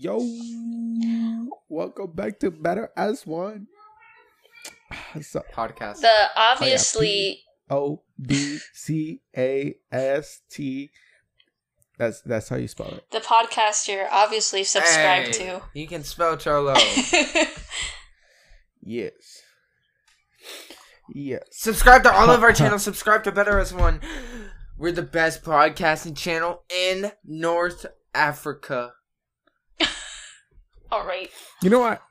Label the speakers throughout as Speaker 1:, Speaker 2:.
Speaker 1: Yo, welcome back to Better as One. So,
Speaker 2: Podcast.
Speaker 3: The obviously
Speaker 1: O B C A S T. That's that's how you spell it.
Speaker 3: the podcast you're obviously subscribed
Speaker 2: Hey, You can spell Cholo.
Speaker 1: Yes. Yes.
Speaker 2: subscribe to all of our channels. Subscribe to Better as One. We're the best podcasting channel in North Africa.
Speaker 3: All right.
Speaker 1: You know what?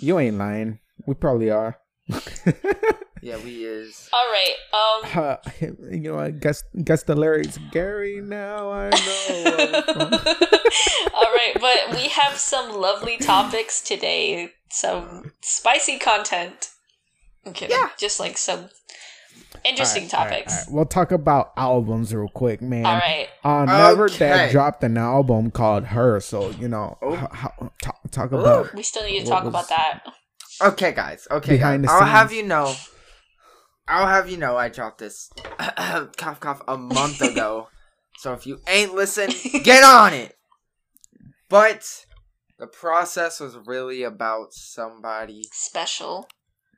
Speaker 1: You ain't lying. We probably are.
Speaker 2: Yeah, we is.
Speaker 3: All right. Um
Speaker 1: Uh, you know I Guess guess the lyrics. Gary, now I know.
Speaker 3: All right, but we have some lovely topics today. Some spicy content. I'm.
Speaker 2: Yeah.
Speaker 3: Just like some interesting
Speaker 1: Alright, alright,
Speaker 3: topics.
Speaker 1: alright. We'll talk about albums real quick, man.
Speaker 3: All right.
Speaker 1: Uh, Never
Speaker 2: Okay.
Speaker 1: Dad dropped an album called Her, so you know,
Speaker 2: Oh.
Speaker 1: h- how, talk, talk about
Speaker 3: We still need to talk
Speaker 1: was-
Speaker 3: about that.
Speaker 2: Okay, guys. Okay,
Speaker 1: Behind
Speaker 2: guys.
Speaker 1: the
Speaker 2: I'll have you know. I'll have you know I dropped this cough cough a month ago. so if you ain't listen, get on it. But the process was really about somebody
Speaker 3: Special.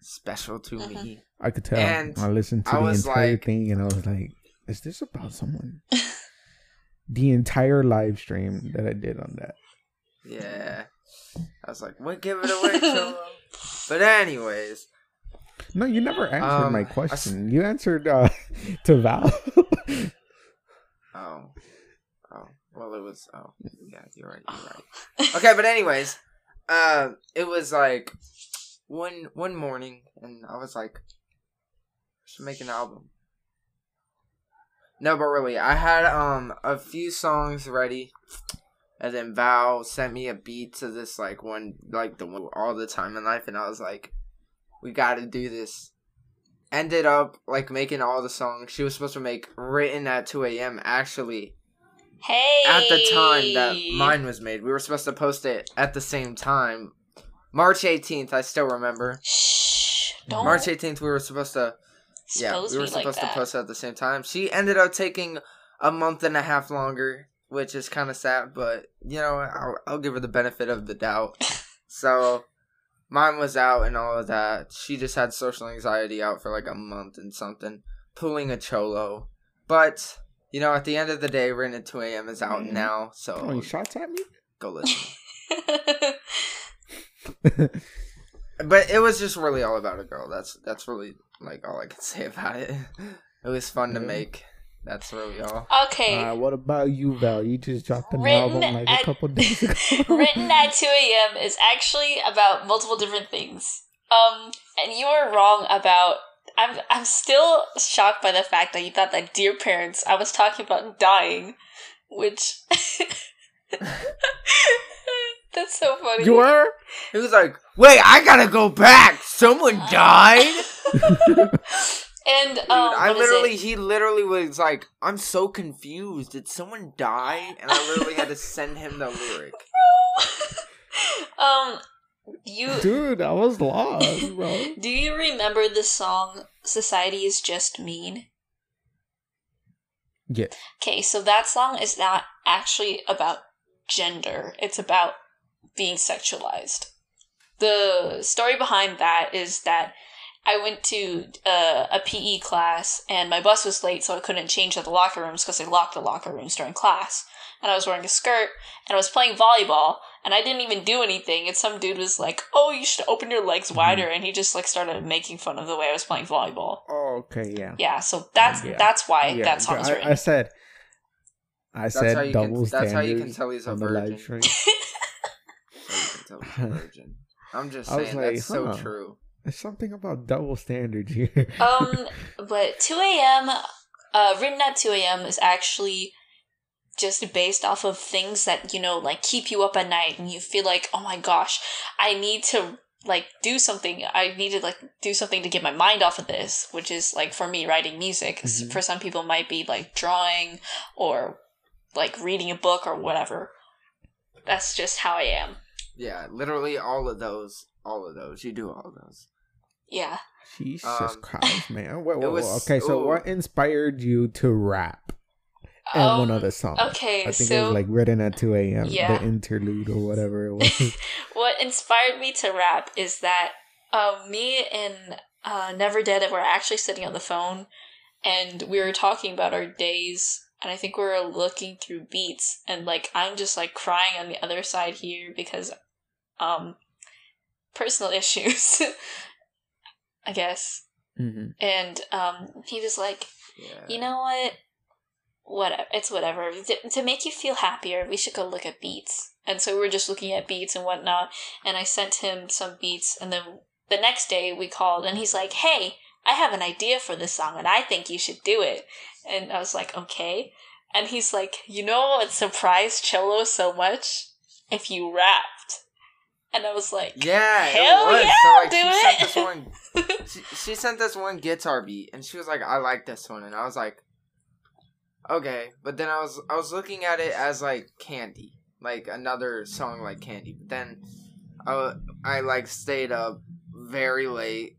Speaker 2: special to
Speaker 3: Mhm.
Speaker 2: me.
Speaker 1: I could tell.
Speaker 2: And
Speaker 1: I listened to
Speaker 2: I
Speaker 1: the entire
Speaker 2: like-
Speaker 1: thing, and I was like, "Is this about someone?" the entire live stream that I did on that.
Speaker 2: Yeah. I was like, what give it away, Cholo? But anyways,
Speaker 1: No, you never answered
Speaker 2: Um,
Speaker 1: my
Speaker 2: I s-
Speaker 1: question. You answered uh, to Val.
Speaker 2: oh. Oh. Well it was oh yeah, you're right, you're right. Okay, but anyways, uh it was like one one morning and I was like I should make an album. No, but really, I had um a few songs ready, and then Val sent me a beat to this like one like the one all the time in life, and I was like, we got to do this. Ended up like making all the songs. She was supposed to make written at two a.m. Actually,
Speaker 3: Hey.
Speaker 2: at the time that mine was made, we were supposed to post it at the same time, March eighteenth. I still remember
Speaker 3: Shh. Don't
Speaker 2: March eighteenth. We were supposed to yeah, we were
Speaker 3: me like
Speaker 2: supposed
Speaker 3: that.
Speaker 2: to post it at the same time. She ended up taking a month and a half longer, which is kind of sad, but you know, I'll, I'll give her the benefit of the doubt. so, mine was out and all of that. She just had social anxiety out for like a month and something, pulling a cholo. But, you know, at the end of the day, Written at 2 a.m. is out
Speaker 1: Mhm.
Speaker 2: now, so
Speaker 1: Throwing shots at me.
Speaker 2: go listen. But it was just really all about a girl. That's that's really like all I can say about it. It was fun to make. That's really all.
Speaker 3: okay.
Speaker 1: Uh, what about you, Val? You just dropped an
Speaker 3: Written
Speaker 1: album like
Speaker 3: at-
Speaker 1: a couple days ago.
Speaker 3: Written at 2 a.m. is actually about multiple different things. Um, and you were wrong about. I'm I'm still shocked by the fact that you thought that dear parents I was talking about dying, which that's so funny.
Speaker 1: you were.
Speaker 2: He was like, "Wait, I gotta go back. Someone died."
Speaker 3: and
Speaker 2: Dude,
Speaker 3: um,
Speaker 2: I literally, he literally was like, "I'm so confused. Did someone die?" And I literally had to send him the lyric.
Speaker 3: um, you
Speaker 1: Dude, I was lost, bro.
Speaker 3: do you remember the song "Society Is Just Mean"?
Speaker 1: Yeah.
Speaker 3: Okay, so that song is not actually about gender. It's about being sexualized. The story behind that is that I went to uh, a PE class and my bus was late, so I couldn't change at the locker rooms because they locked the locker rooms during class. And I was wearing a skirt and I was playing volleyball and I didn't even do anything. And some dude was like, "Oh, you should open your legs wider," and he just like started making fun of the way I was playing volleyball.
Speaker 1: Oh, okay, yeah.
Speaker 3: Yeah, so that's
Speaker 1: Yeah.
Speaker 3: that's why
Speaker 1: yeah,
Speaker 3: that song's
Speaker 1: I,
Speaker 3: written.
Speaker 1: I said. I
Speaker 2: That's
Speaker 1: said
Speaker 2: how you
Speaker 1: double
Speaker 2: can. That's how you can tell he's a
Speaker 1: on the live
Speaker 2: virgin.
Speaker 1: stream.
Speaker 2: That's how you can tell he's a virgin. I'm just saying
Speaker 1: like,
Speaker 2: that's so true.
Speaker 1: There's something about double standards here.
Speaker 3: um, but 2 a.m. Uh, written at 2 a.m. is actually just based off of things that you know, like keep you up at night, and you feel like, oh my gosh, I need to like do something. I need to like do something to get my mind off of this, which is like for me writing music. S-
Speaker 1: Mhm.
Speaker 3: For some people, it might be like drawing or like reading a book or whatever. That's just how I am.
Speaker 2: Yeah, literally all of those. All of those. You do all of those.
Speaker 3: Yeah.
Speaker 1: Jesus
Speaker 2: Um,
Speaker 1: Christ, man. Wait,
Speaker 2: it
Speaker 1: wait,
Speaker 2: was-
Speaker 1: Okay, so
Speaker 2: ooh.
Speaker 1: what inspired you to rap? and
Speaker 3: Um,
Speaker 1: one other song.
Speaker 3: Okay,
Speaker 1: I think
Speaker 3: so
Speaker 1: it was like written at 2 a.m.
Speaker 3: Yeah.
Speaker 1: The interlude or whatever it was.
Speaker 3: what inspired me to rap is that um, me and uh, Never Dead were actually sitting on the phone and we were talking about our days. And I think we were looking through beats, and like I'm just like crying on the other side here because, um, personal issues, I guess.
Speaker 1: hmm
Speaker 3: And um, he was like,
Speaker 2: Yeah.
Speaker 3: you know what? Whatever. It's whatever. To, to make you feel happier, we should go look at beats. And so we were just looking at beats and whatnot. And I sent him some beats. And then the next day we called and he's like, hey, I have an idea for this song and I think you should do it. And I was like, okay. And he's like, you know what surprised Cholo so much? If you rapped. And I was like,
Speaker 2: Yeah,
Speaker 3: Hell
Speaker 2: it was.
Speaker 3: yeah,
Speaker 2: so like
Speaker 3: do
Speaker 2: she
Speaker 3: it.
Speaker 2: sent this one she, she sent this one guitar beat and she was like, I like this one and I was like Okay. But then I was I was looking at it as like candy. Like another song like candy. But then I, I like stayed up very late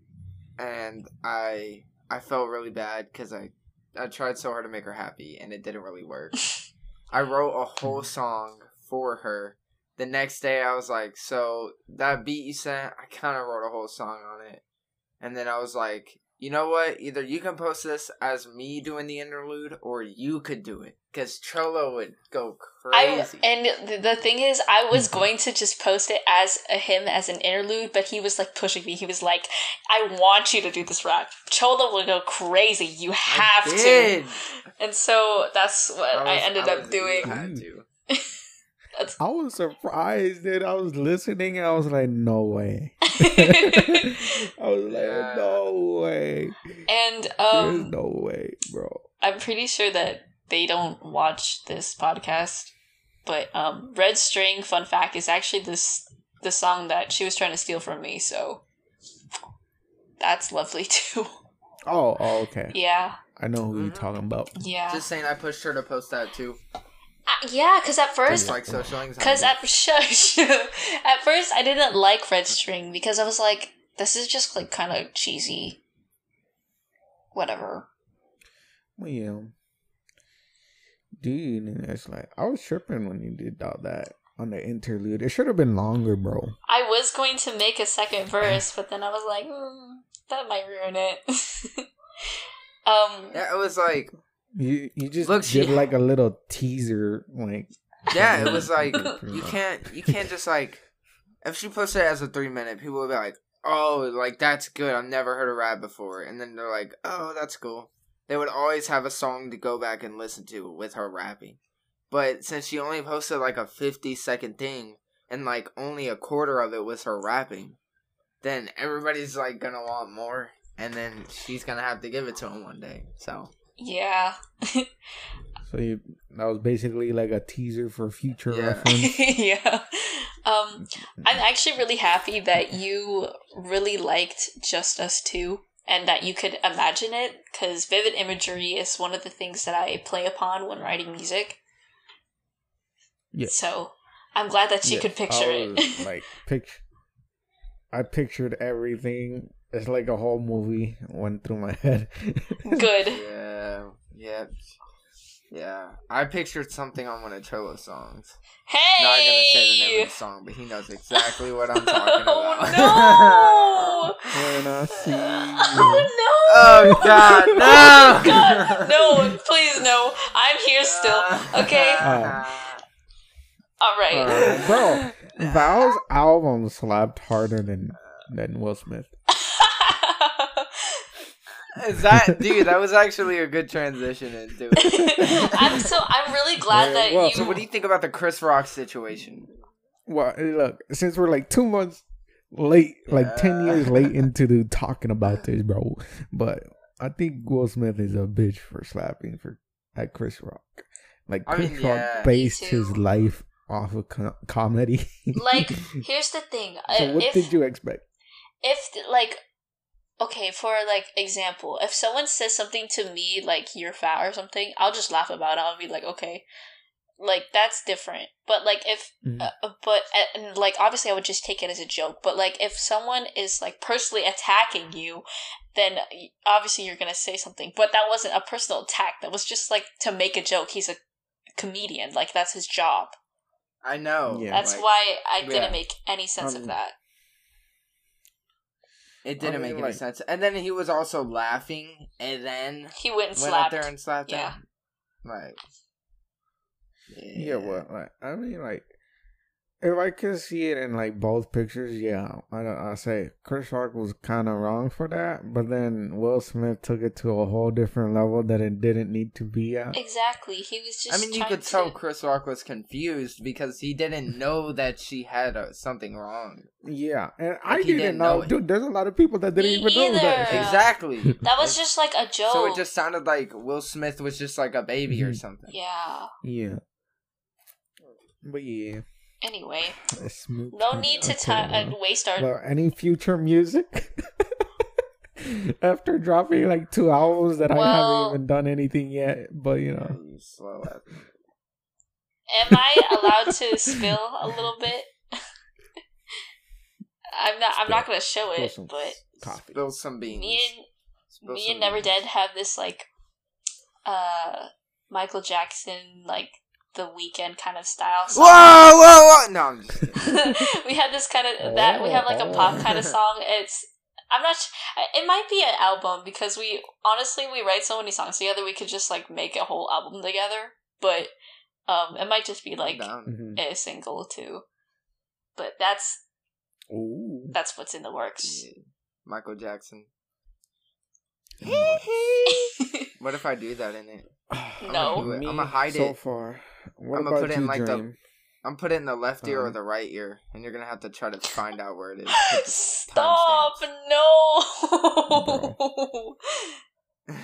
Speaker 2: and I I felt really bad because I I tried so hard to make her happy and it didn't really work. I wrote a whole song for her. The next day I was like, so that beat you sent, I kind of wrote a whole song on it. And then I was like, you know what? Either you can post this as me doing the interlude or you could do it. Because Cholo would go
Speaker 3: I
Speaker 2: crazy.
Speaker 3: and the, the thing is, I was mm-hmm. going to just post it as a, him as an interlude, but he was like pushing me. He was like, "I want you to do this rap. Cholo will go crazy. You have
Speaker 2: I
Speaker 3: to." And so that's what I,
Speaker 2: was-
Speaker 3: ended
Speaker 2: I
Speaker 3: up doing.
Speaker 2: you.
Speaker 1: I was surprised, dude. I was listening and I was like, no way. I was like,
Speaker 2: Yeah.
Speaker 1: no way.
Speaker 3: and
Speaker 1: There's
Speaker 3: um,
Speaker 1: no way, bro.
Speaker 3: I'm pretty sure that they don't watch this podcast, but um, Red String, fun fact, is actually this the song that she was trying to steal from me. So that's lovely too.
Speaker 1: Oh, oh okay.
Speaker 3: yeah,
Speaker 1: I know who you're
Speaker 2: Mhm.
Speaker 1: talking about.
Speaker 3: yeah.
Speaker 2: Just saying, I pushed her to post that too.
Speaker 3: Uh, yeah, because at first,
Speaker 2: like social anxiety.
Speaker 3: because at shush, at first I didn't like Red String because I was like, this is just like kind of cheesy. Whatever.
Speaker 1: Well, yeah. Dude, it's like, I was tripping when you did all that on the interlude. It should have been longer, bro.
Speaker 3: I was going to make a second verse, but then I was like, mm, that might ruin it. um,
Speaker 2: yeah, it was like,
Speaker 1: You you just
Speaker 2: Look, she-
Speaker 1: did like a little teaser, like
Speaker 2: yeah, it was like you can't you can't just like if she posted it as a three minute, people would be like, oh, like that's good. I've never heard a rap before, and then they're like, oh, that's cool. They would always have a song to go back and listen to with her rapping. But since she only posted like a fifty second thing, and like only a quarter of it was her rapping, then everybody's like gonna want more, and then she's gonna have to give it to him one day. So
Speaker 3: yeah.
Speaker 1: so you, that was basically like a teaser for future
Speaker 2: Yeah.
Speaker 1: reference.
Speaker 3: yeah. Um, I'm actually really happy that you really liked Just Us Two and that you could imagine it because vivid imagery is one of the things that I play upon when writing music.
Speaker 1: Yeah.
Speaker 3: So I'm glad that you
Speaker 1: Yeah,
Speaker 3: could picture
Speaker 1: I
Speaker 3: it.
Speaker 1: like picture. I pictured everything. It's like a whole movie went through my head.
Speaker 3: Good.
Speaker 2: yeah, yeah, yeah. I pictured something on one of Cholo's songs.
Speaker 3: Hey!
Speaker 2: Not gonna say the name of the song, but he knows exactly what I'm talking
Speaker 3: oh
Speaker 2: about.
Speaker 3: no!
Speaker 1: when I see
Speaker 3: oh no!
Speaker 2: oh God, no!
Speaker 3: Oh, God, no! Please no! I'm here still. Okay.
Speaker 1: Uh,
Speaker 3: All right.
Speaker 1: Uh, bro, Val's album slapped harder than than Will Smith.
Speaker 2: Is that dude? That was actually a good transition into it.
Speaker 3: I'm so I'm really glad that
Speaker 1: Well,
Speaker 3: you.
Speaker 2: So, what do you think about the Chris Rock situation?
Speaker 1: Well, look, since we're like two months late, like ten years late into the talking about this, bro. But I think Will Smith is a bitch for slapping for at Chris Rock. Like
Speaker 2: I
Speaker 1: Chris
Speaker 2: mean,
Speaker 1: Rock
Speaker 2: yeah.
Speaker 1: based his life off of co- comedy.
Speaker 3: like, here's the thing.
Speaker 1: so
Speaker 3: Uh,
Speaker 1: what
Speaker 3: if
Speaker 1: did you expect?
Speaker 3: if like okay for like example if someone says something to me like you're fat or something i'll just laugh about it i'll be like okay like that's different. But like if
Speaker 1: Mhm.
Speaker 3: uh, uh, but uh, and, like obviously I would just take it as a joke. But like if someone is like personally attacking you, then obviously you're gonna say something. But that wasn't a personal attack. That was just like to make a joke. He's a comedian. Like that's his job.
Speaker 2: I know.
Speaker 1: Yeah.
Speaker 3: That's
Speaker 2: like,
Speaker 3: why I didn't
Speaker 2: yeah.
Speaker 3: make any sense
Speaker 1: Um,
Speaker 3: of that.
Speaker 2: It didn't
Speaker 1: I mean,
Speaker 2: make any
Speaker 1: like-
Speaker 2: sense. And then he was also laughing, and then
Speaker 3: He went and
Speaker 2: went out there and slapped
Speaker 3: Yeah.
Speaker 2: him. Like,
Speaker 1: Yeah, well, like I mean, like if I could see it in like both pictures, yeah, I I say Chris Rock was kind of wrong for that, but then Will Smith took it to a whole different level that it didn't need to be at.
Speaker 3: Exactly. He was just.
Speaker 2: I mean, you could
Speaker 3: to-
Speaker 2: tell Chris Rock was confused because he didn't know that she had uh, something wrong.
Speaker 1: Yeah, and I
Speaker 2: Like, he
Speaker 1: didn't,
Speaker 2: didn't
Speaker 1: know,
Speaker 2: know
Speaker 1: dude. There's a lot of people that didn't
Speaker 3: Me
Speaker 1: even know that.
Speaker 3: either.
Speaker 2: Exactly.
Speaker 3: That was just like a joke.
Speaker 2: So it just sounded like Will Smith was just like a baby or
Speaker 1: Mhm.
Speaker 2: something.
Speaker 3: Yeah.
Speaker 1: Yeah, but yeah,
Speaker 3: Anyway, no need to
Speaker 1: okay,
Speaker 3: ti uh, waste our.
Speaker 1: Well, any future music? After dropping like two albums that I haven't even done anything yet, but you know,
Speaker 2: slow ass.
Speaker 3: Am I allowed to spill a little bit? I'm not. I'm not gonna show
Speaker 1: Spill
Speaker 3: it,
Speaker 1: some
Speaker 3: but
Speaker 1: coffee.
Speaker 2: Spill some beans.
Speaker 3: me and
Speaker 2: Spill
Speaker 3: me
Speaker 2: some
Speaker 3: and Never
Speaker 2: beans.
Speaker 3: Dead have this like, uh, Michael Jackson like the Weeknd kind of style.
Speaker 2: Whoa,
Speaker 3: Song.
Speaker 2: whoa, whoa! No, I'm just
Speaker 3: we have this kind of that we have like a pop kind of
Speaker 1: Oh.
Speaker 3: song. It's I'm not. s- It might be an album because we honestly we write so many songs together. We could just like make a whole album together, but um, it might just be like
Speaker 2: Down.
Speaker 1: Mhm.
Speaker 3: a single too. But that's
Speaker 1: Ooh.
Speaker 3: that's what's in the works.
Speaker 2: Yeah. Michael Jackson. What if I do that in it?
Speaker 3: No.
Speaker 2: do it. I'ma hide
Speaker 1: so
Speaker 2: it.
Speaker 1: far. What
Speaker 2: I'ma put it in,
Speaker 1: you,
Speaker 2: like, the- I'm put it in the left ear or
Speaker 1: Uh-huh.
Speaker 2: the right ear, and you're gonna have to try to find out where it is.
Speaker 3: Stop! No.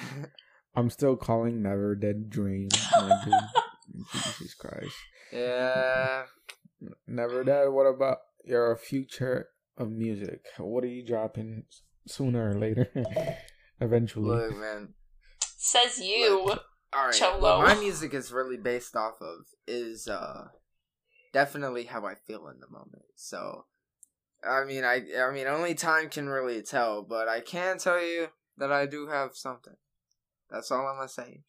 Speaker 1: I'm still calling Never Dead Dream. Jesus Christ.
Speaker 2: yeah.
Speaker 1: Never Dead, what about your future of music? What are you dropping sooner or later? Eventually.
Speaker 2: Look, man.
Speaker 3: Says you.
Speaker 2: Look, All right.
Speaker 3: Cholo.
Speaker 2: What my music is really based off of is uh definitely how I feel in the moment. So, I mean, I I mean, only time can really tell, but I can tell you that I do have something. That's all I'm gonna say.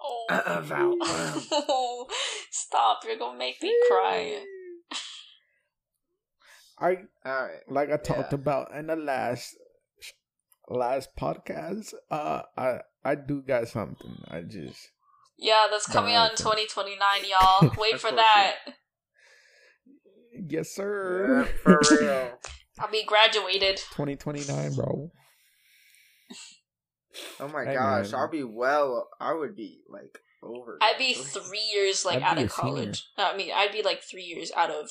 Speaker 3: Oh.
Speaker 2: Val.
Speaker 3: Stop! You're gonna make me cry.
Speaker 1: I
Speaker 2: All right.
Speaker 1: like I talked
Speaker 2: Yeah.
Speaker 1: about in the last last podcast, uh I I do got something. I just
Speaker 3: Yeah, that's coming out in 2029, y'all. Wait for that.
Speaker 1: Yes
Speaker 2: Yeah,
Speaker 1: sir.
Speaker 2: for real.
Speaker 3: I'll be graduated.
Speaker 1: Twenty twenty nine, bro.
Speaker 2: Oh my
Speaker 1: Hey,
Speaker 2: gosh,
Speaker 1: man.
Speaker 2: I'll be well. I would be like over.
Speaker 3: I'd be three years like
Speaker 1: I'd
Speaker 3: out of college. No, I mean, I'd be like three years out of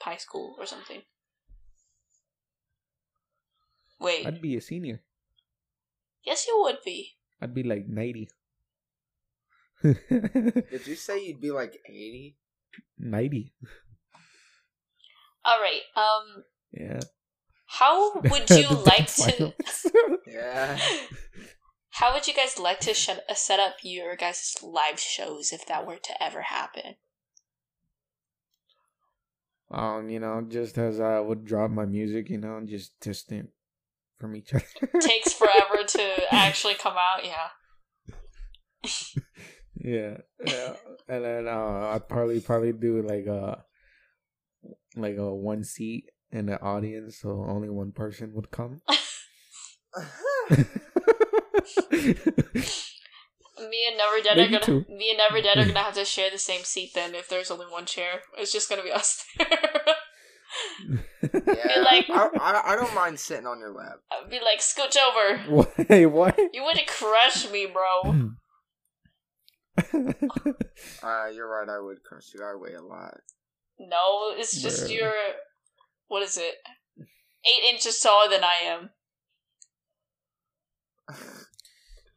Speaker 3: high school or something. Wait,
Speaker 1: I'd be a senior.
Speaker 3: yes, you would be.
Speaker 1: I'd be like ninety.
Speaker 2: Did you say you'd be like eighty?
Speaker 1: ninety.
Speaker 3: All right. Um,
Speaker 1: Yeah.
Speaker 3: how would you like to?
Speaker 2: Yeah.
Speaker 3: How would you guys like to sh- uh, set up your guys' live shows if that were to ever happen?
Speaker 1: um, you know, just as I would drop my music, you know, and just distant from each other.
Speaker 3: Takes forever to actually come out. Yeah.
Speaker 1: yeah, yeah, and then uh, I'd probably probably do like a like a one seat in the audience, so only one person would come.
Speaker 3: Me and Never Dead
Speaker 1: Maybe
Speaker 3: are gonna.
Speaker 1: two.
Speaker 3: Me and Never Dead are gonna have to share the same seat then. If there's only one chair, it's just gonna be us there.
Speaker 2: Yeah.
Speaker 3: like-
Speaker 2: I, I I don't mind sitting on your lap.
Speaker 3: I'd be like, scooch over.
Speaker 1: Wait, what?
Speaker 3: You wouldn't crush me, bro.
Speaker 2: Uh, you're right. I would crush you. I weigh a lot.
Speaker 3: No, it's just
Speaker 1: Bruh.
Speaker 3: you're. What is it? Eight inches taller than I am.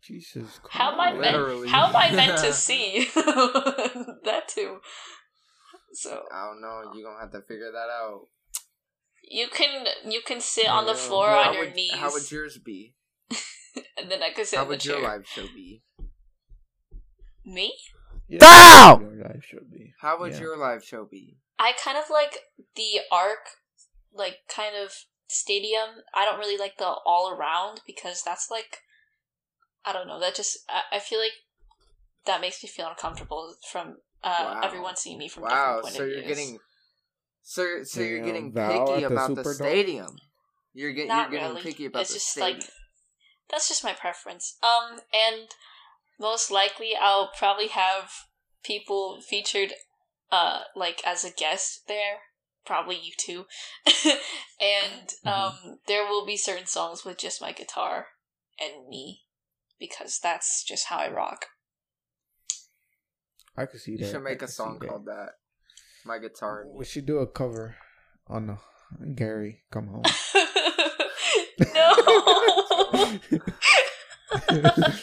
Speaker 1: Jesus Christ!
Speaker 3: How am I meant? How am I meant to see that too? So
Speaker 2: I don't know. You gonna have to figure that out.
Speaker 3: you can you can sit on the floor
Speaker 2: How
Speaker 3: on your
Speaker 2: would-
Speaker 3: knees,
Speaker 2: How would yours be?
Speaker 3: and then I could sit
Speaker 2: How
Speaker 3: in the
Speaker 2: would your
Speaker 3: chair.
Speaker 2: live show be?
Speaker 3: Me?
Speaker 1: Yeah,
Speaker 2: Bow!
Speaker 1: your life should be.
Speaker 2: How would
Speaker 1: Yeah.
Speaker 2: your live show be?
Speaker 3: I kind of like the arc, like kind of stadium. I don't really like the all around because that's like, I don't know. That just I, I feel like that makes me feel uncomfortable from uh,
Speaker 2: Wow.
Speaker 3: everyone seeing me from
Speaker 2: Wow,
Speaker 3: different point
Speaker 2: so
Speaker 3: of
Speaker 2: you're
Speaker 3: views.
Speaker 2: getting so so you're getting
Speaker 1: Val
Speaker 2: picky
Speaker 1: at the
Speaker 2: about the
Speaker 1: Superdome?
Speaker 2: stadium. You're getting you're getting
Speaker 3: really.
Speaker 2: picky about
Speaker 3: it's
Speaker 2: the
Speaker 3: just
Speaker 2: stadium.
Speaker 3: like that's just my preference. Um, and most likely I'll probably have people featured, uh, like as a guest there. Probably you too, and
Speaker 2: Mm-hmm.
Speaker 3: um, there will be certain songs with just my guitar and me, because that's just how I rock.
Speaker 1: I could see
Speaker 2: you
Speaker 1: that.
Speaker 2: should make a song called that. My guitar.
Speaker 1: We should do a cover on uh, Gary Come Home.
Speaker 3: no.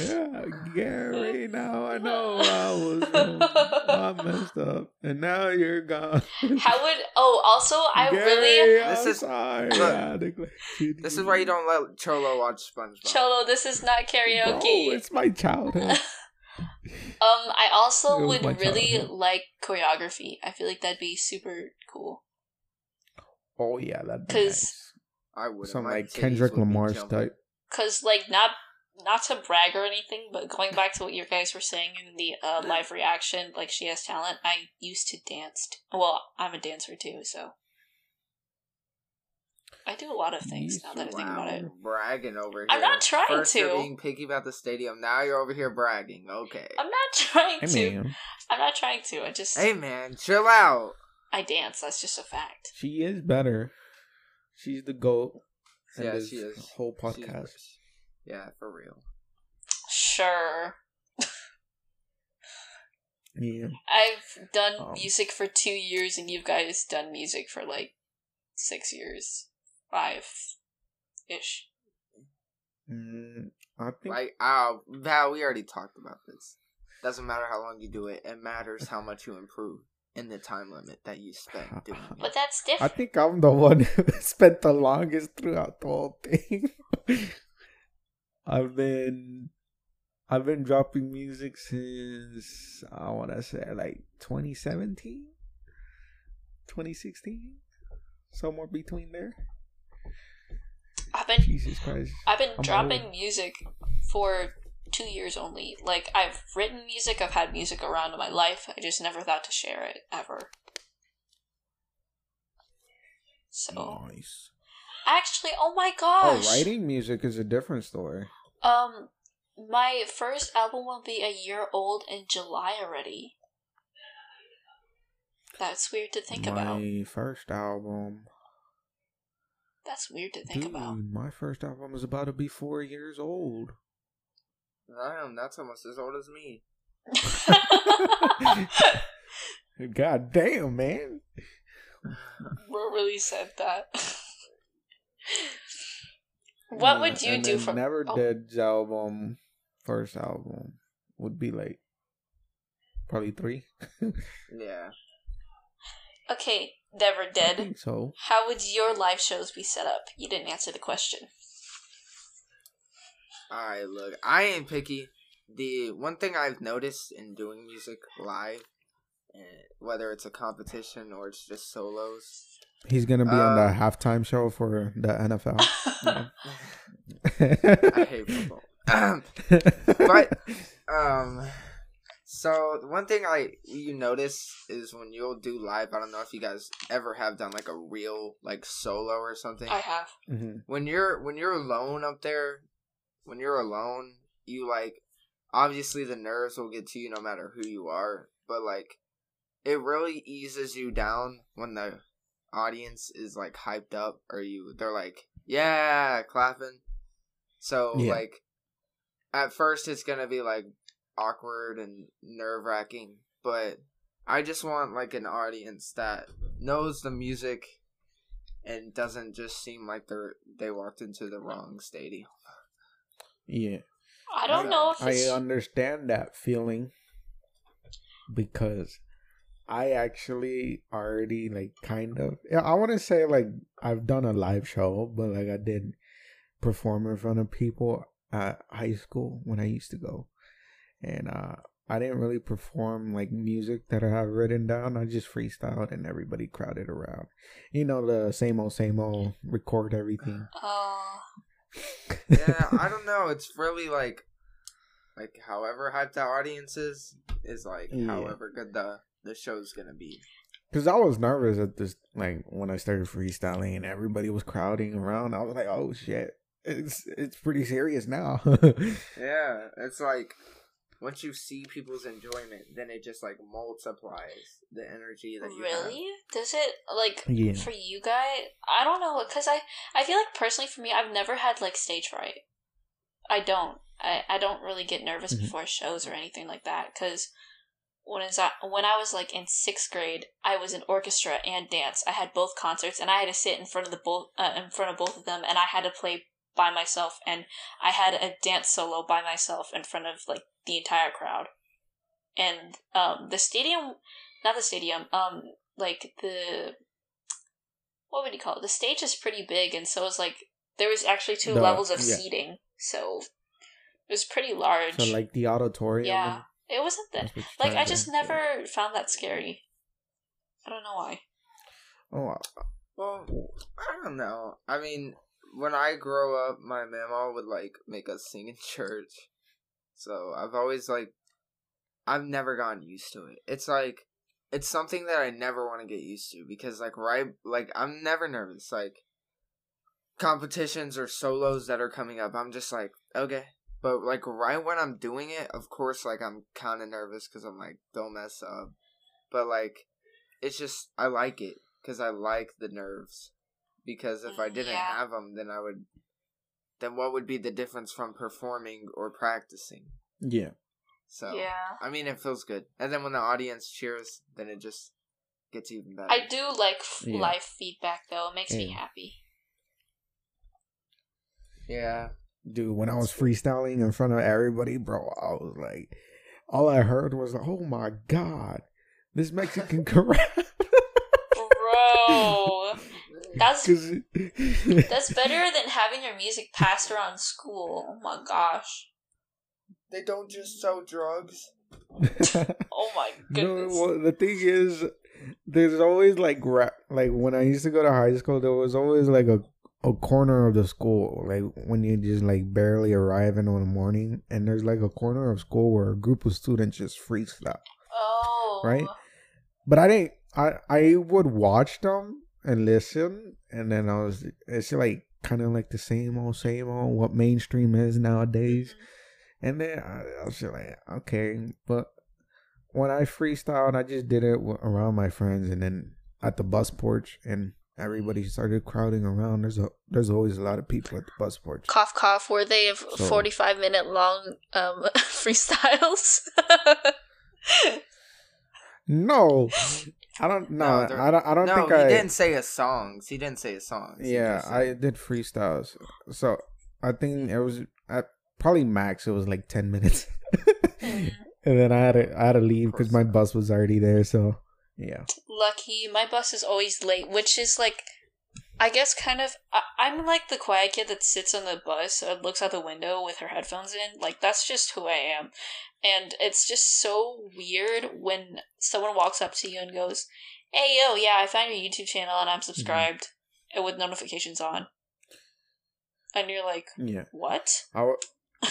Speaker 1: yeah, Gary. Now I know I was. I messed up, and now you're gone.
Speaker 3: How would? Oh, also, I
Speaker 1: Gary,
Speaker 3: really
Speaker 2: This
Speaker 1: I'm
Speaker 2: is-
Speaker 1: sorry.
Speaker 2: look,
Speaker 1: I neglected you.
Speaker 2: This is why you don't let Cholo watch SpongeBob.
Speaker 3: Cholo. This is not
Speaker 1: Bro,
Speaker 3: karaoke.
Speaker 1: it's my childhood.
Speaker 3: Um, I also
Speaker 1: It
Speaker 3: would really
Speaker 1: childhood.
Speaker 3: like choreography. I feel like that'd be super cool.
Speaker 1: Oh yeah, that'd be
Speaker 3: 'Cause-
Speaker 1: nice.
Speaker 2: I would.
Speaker 1: Some like Kendrick Lamar's type.
Speaker 3: Cause like not not to brag or anything, but going back to what you guys were saying in the uh, live reaction, like she has talent. I used to dance. t- Well, I'm a dancer too, so I do a lot of things now that I think about it.
Speaker 2: Bragging over here.
Speaker 3: I'm not trying
Speaker 2: First you're
Speaker 3: to.
Speaker 2: being picky about the stadium. Now you're over here bragging. Okay.
Speaker 3: I'm not trying
Speaker 1: Hey
Speaker 3: to.
Speaker 1: man,
Speaker 3: I'm not trying to. I just
Speaker 2: Hey man, chill out.
Speaker 3: I dance. That's just a fact.
Speaker 1: she is better. She's the goat. in
Speaker 2: Yeah,
Speaker 1: this
Speaker 2: she is.
Speaker 1: Whole
Speaker 2: She's-
Speaker 1: podcast.
Speaker 2: Yeah, for real.
Speaker 3: Sure.
Speaker 1: Yeah.
Speaker 3: I've done
Speaker 1: Um,
Speaker 3: music for two years, and you guys done music for like six years, five ish.
Speaker 1: Mm, I think
Speaker 2: Like, uh, Val, we already talked about this. Doesn't matter how long you do it. It matters how much you improve in the time limit that you spend doing it.
Speaker 3: But that's different.
Speaker 1: I think I'm the one who spent the longest throughout the whole thing. I've been I've been dropping music since I want to say like 2017, 2016, somewhere between there.
Speaker 3: I've been
Speaker 1: Jesus Christ!
Speaker 3: I've been
Speaker 1: I'm
Speaker 3: dropping
Speaker 1: old.
Speaker 3: music for two years only. Like I've written music, I've had music around in my life. I just never thought to share it ever. So
Speaker 1: Nice.
Speaker 3: actually, oh my gosh.
Speaker 1: Oh, writing music is a different story.
Speaker 3: Um, my first album will be a year old in July already. That's weird to think about.
Speaker 1: my first album.
Speaker 3: That's weird to think
Speaker 1: Dude,
Speaker 3: about.
Speaker 1: my first album is about to be four years old.
Speaker 2: Damn, that's almost as old as me.
Speaker 1: God damn, man.
Speaker 3: What really said that? what would you do
Speaker 1: then
Speaker 3: for
Speaker 1: Never
Speaker 3: oh.
Speaker 1: Dead's album, first album, would be like probably three.
Speaker 2: Yeah.
Speaker 3: Okay, Never
Speaker 1: I
Speaker 3: Dead.
Speaker 1: think so.
Speaker 3: How would your live shows be set up? You didn't answer the question.
Speaker 2: Alright, look, I ain't picky. The one thing I've noticed in doing music live, eh, whether it's a competition or it's just solos,
Speaker 1: He's gonna be on the
Speaker 2: Uh,
Speaker 1: halftime show for the NFL.
Speaker 2: I hate football. But- um, so the one thing I you notice is when you'll do live. I don't know if you guys ever have done like a real like solo or something.
Speaker 3: I have.
Speaker 1: Mhm.
Speaker 2: when you're when you're alone up there, when you're alone, you like obviously the nerves will get to you no matter who you are, but like it really eases you down when the audience is like hyped up or you they're like yeah clapping. So
Speaker 1: Yeah.
Speaker 2: like at first it's gonna be like awkward and nerve wracking, but I just want like an audience that knows the music and doesn't just seem like they're they walked into the wrong stadium.
Speaker 1: Yeah,
Speaker 3: I don't know if.
Speaker 1: I understand that feeling because I actually already like kind of. Yeah, I want to say like I've done a live show, but like I did perform in front of people at high school when I used to go, and uh I didn't really perform like music that I have written down. I just freestyled and everybody crowded around. You know the same old same old record everything.
Speaker 3: Oh,
Speaker 2: yeah, I don't know. It's really like, like however hyped the audience is, is like
Speaker 1: Yeah.
Speaker 2: however good the the show's gonna be.
Speaker 1: Cause I was nervous at this, like when I started freestyling and everybody was crowding around. I was like, "Oh shit, it's it's pretty serious now."
Speaker 2: Yeah, it's like once you see people's enjoyment, then it just like multiplies the energy that you have.
Speaker 3: really? Does it like
Speaker 1: Yeah.
Speaker 3: for you guys? I don't know because I I feel like personally for me, I've never had like stage fright. I don't. I I don't really get nervous
Speaker 1: Mhm.
Speaker 3: before shows or anything like that because. When is that? When I was like in sixth grade, I was in orchestra and dance. I had both concerts, and I had to sit in front of the both uh, in front of both of them, and I had to play by myself, and I had a dance solo by myself in front of like the entire crowd. And um, the stadium, not the stadium, um, like the what would you call it? The stage is pretty big, and so it's like there was actually two
Speaker 1: The-
Speaker 3: levels of
Speaker 1: yeah.
Speaker 3: seating, so it was pretty large.
Speaker 1: so like the auditorium.
Speaker 3: yeah, it wasn't that.
Speaker 1: that's what you're
Speaker 3: Like I just never found that scary. I don't know why.
Speaker 1: Oh,
Speaker 2: Well, I don't know. I mean, when I grow up, my mama would like make us sing in church. So I've always like, I've never gotten used to it. It's like, it's something that I never want to get used to because like right, like I'm never nervous. Like competitions or solos that are coming up, I'm just like okay. But like right when I'm doing it, of course, like I'm kind of nervous because I'm like don't mess up. But like, it's just I like it because I like the nerves. Because if I mm, didn't
Speaker 3: Yeah.
Speaker 2: have them, then I would. Then what would be the difference from performing or practicing?
Speaker 1: yeah.
Speaker 2: So
Speaker 3: Yeah.
Speaker 2: I mean, it feels good. And then when the audience cheers, then it just gets even better.
Speaker 3: I do like f-
Speaker 1: Yeah.
Speaker 3: live feedback though. It makes me happy.
Speaker 2: Yeah.
Speaker 1: Dude, when I was freestyling in front of everybody, bro, I was like, all I heard was, "Oh my god, this Mexican can rap."
Speaker 3: Bro, that's
Speaker 1: 'Cause-
Speaker 3: that's better than having your music passed around school. Oh my gosh.
Speaker 2: They don't just sell drugs.
Speaker 3: Oh my
Speaker 1: no,
Speaker 3: goodness.
Speaker 1: well, the thing is, there's always like rap. Like when I used to go to high school, there was always like a a corner of the school, like when you just like barely arriving in the morning, and there's like a corner of school where a group of students just freestyle.
Speaker 3: oh.
Speaker 1: Right? But I didn't. I I would watch them and listen, and then I was. It's like kind of like the same old, same old. What mainstream is nowadays. And then I, I was like, okay, but when I freestyled, I just did it around my friends, and then at the bus porch, and everybody started crowding around. There's a there's always a lot of people at the bus porch.
Speaker 3: Cough cough. Were they
Speaker 1: So-
Speaker 3: 45 minute long um freestyles?
Speaker 1: No, I don't. know.
Speaker 2: No,
Speaker 1: I don't. I don't
Speaker 2: no,
Speaker 1: think
Speaker 2: he
Speaker 1: I.
Speaker 2: didn't say his songs. He didn't say his songs.
Speaker 1: Yeah,
Speaker 2: just said-
Speaker 1: I did freestyles. So I think it was at probably max. It was like ten minutes, and then I had to I had to leave because my bus was already there. So yeah,
Speaker 3: Lucky, my bus is always late, which is like, I guess kind of. I, I'm like the quiet kid that sits on the bus and looks out the window with her headphones in. Like that's just who I am, and it's just so weird when someone walks up to you and goes, "Hey yo, yeah, I found your YouTube channel and I'm mm-hmm. subscribed and with notifications on," and you're like,
Speaker 1: yeah.
Speaker 3: "What?"
Speaker 1: I would.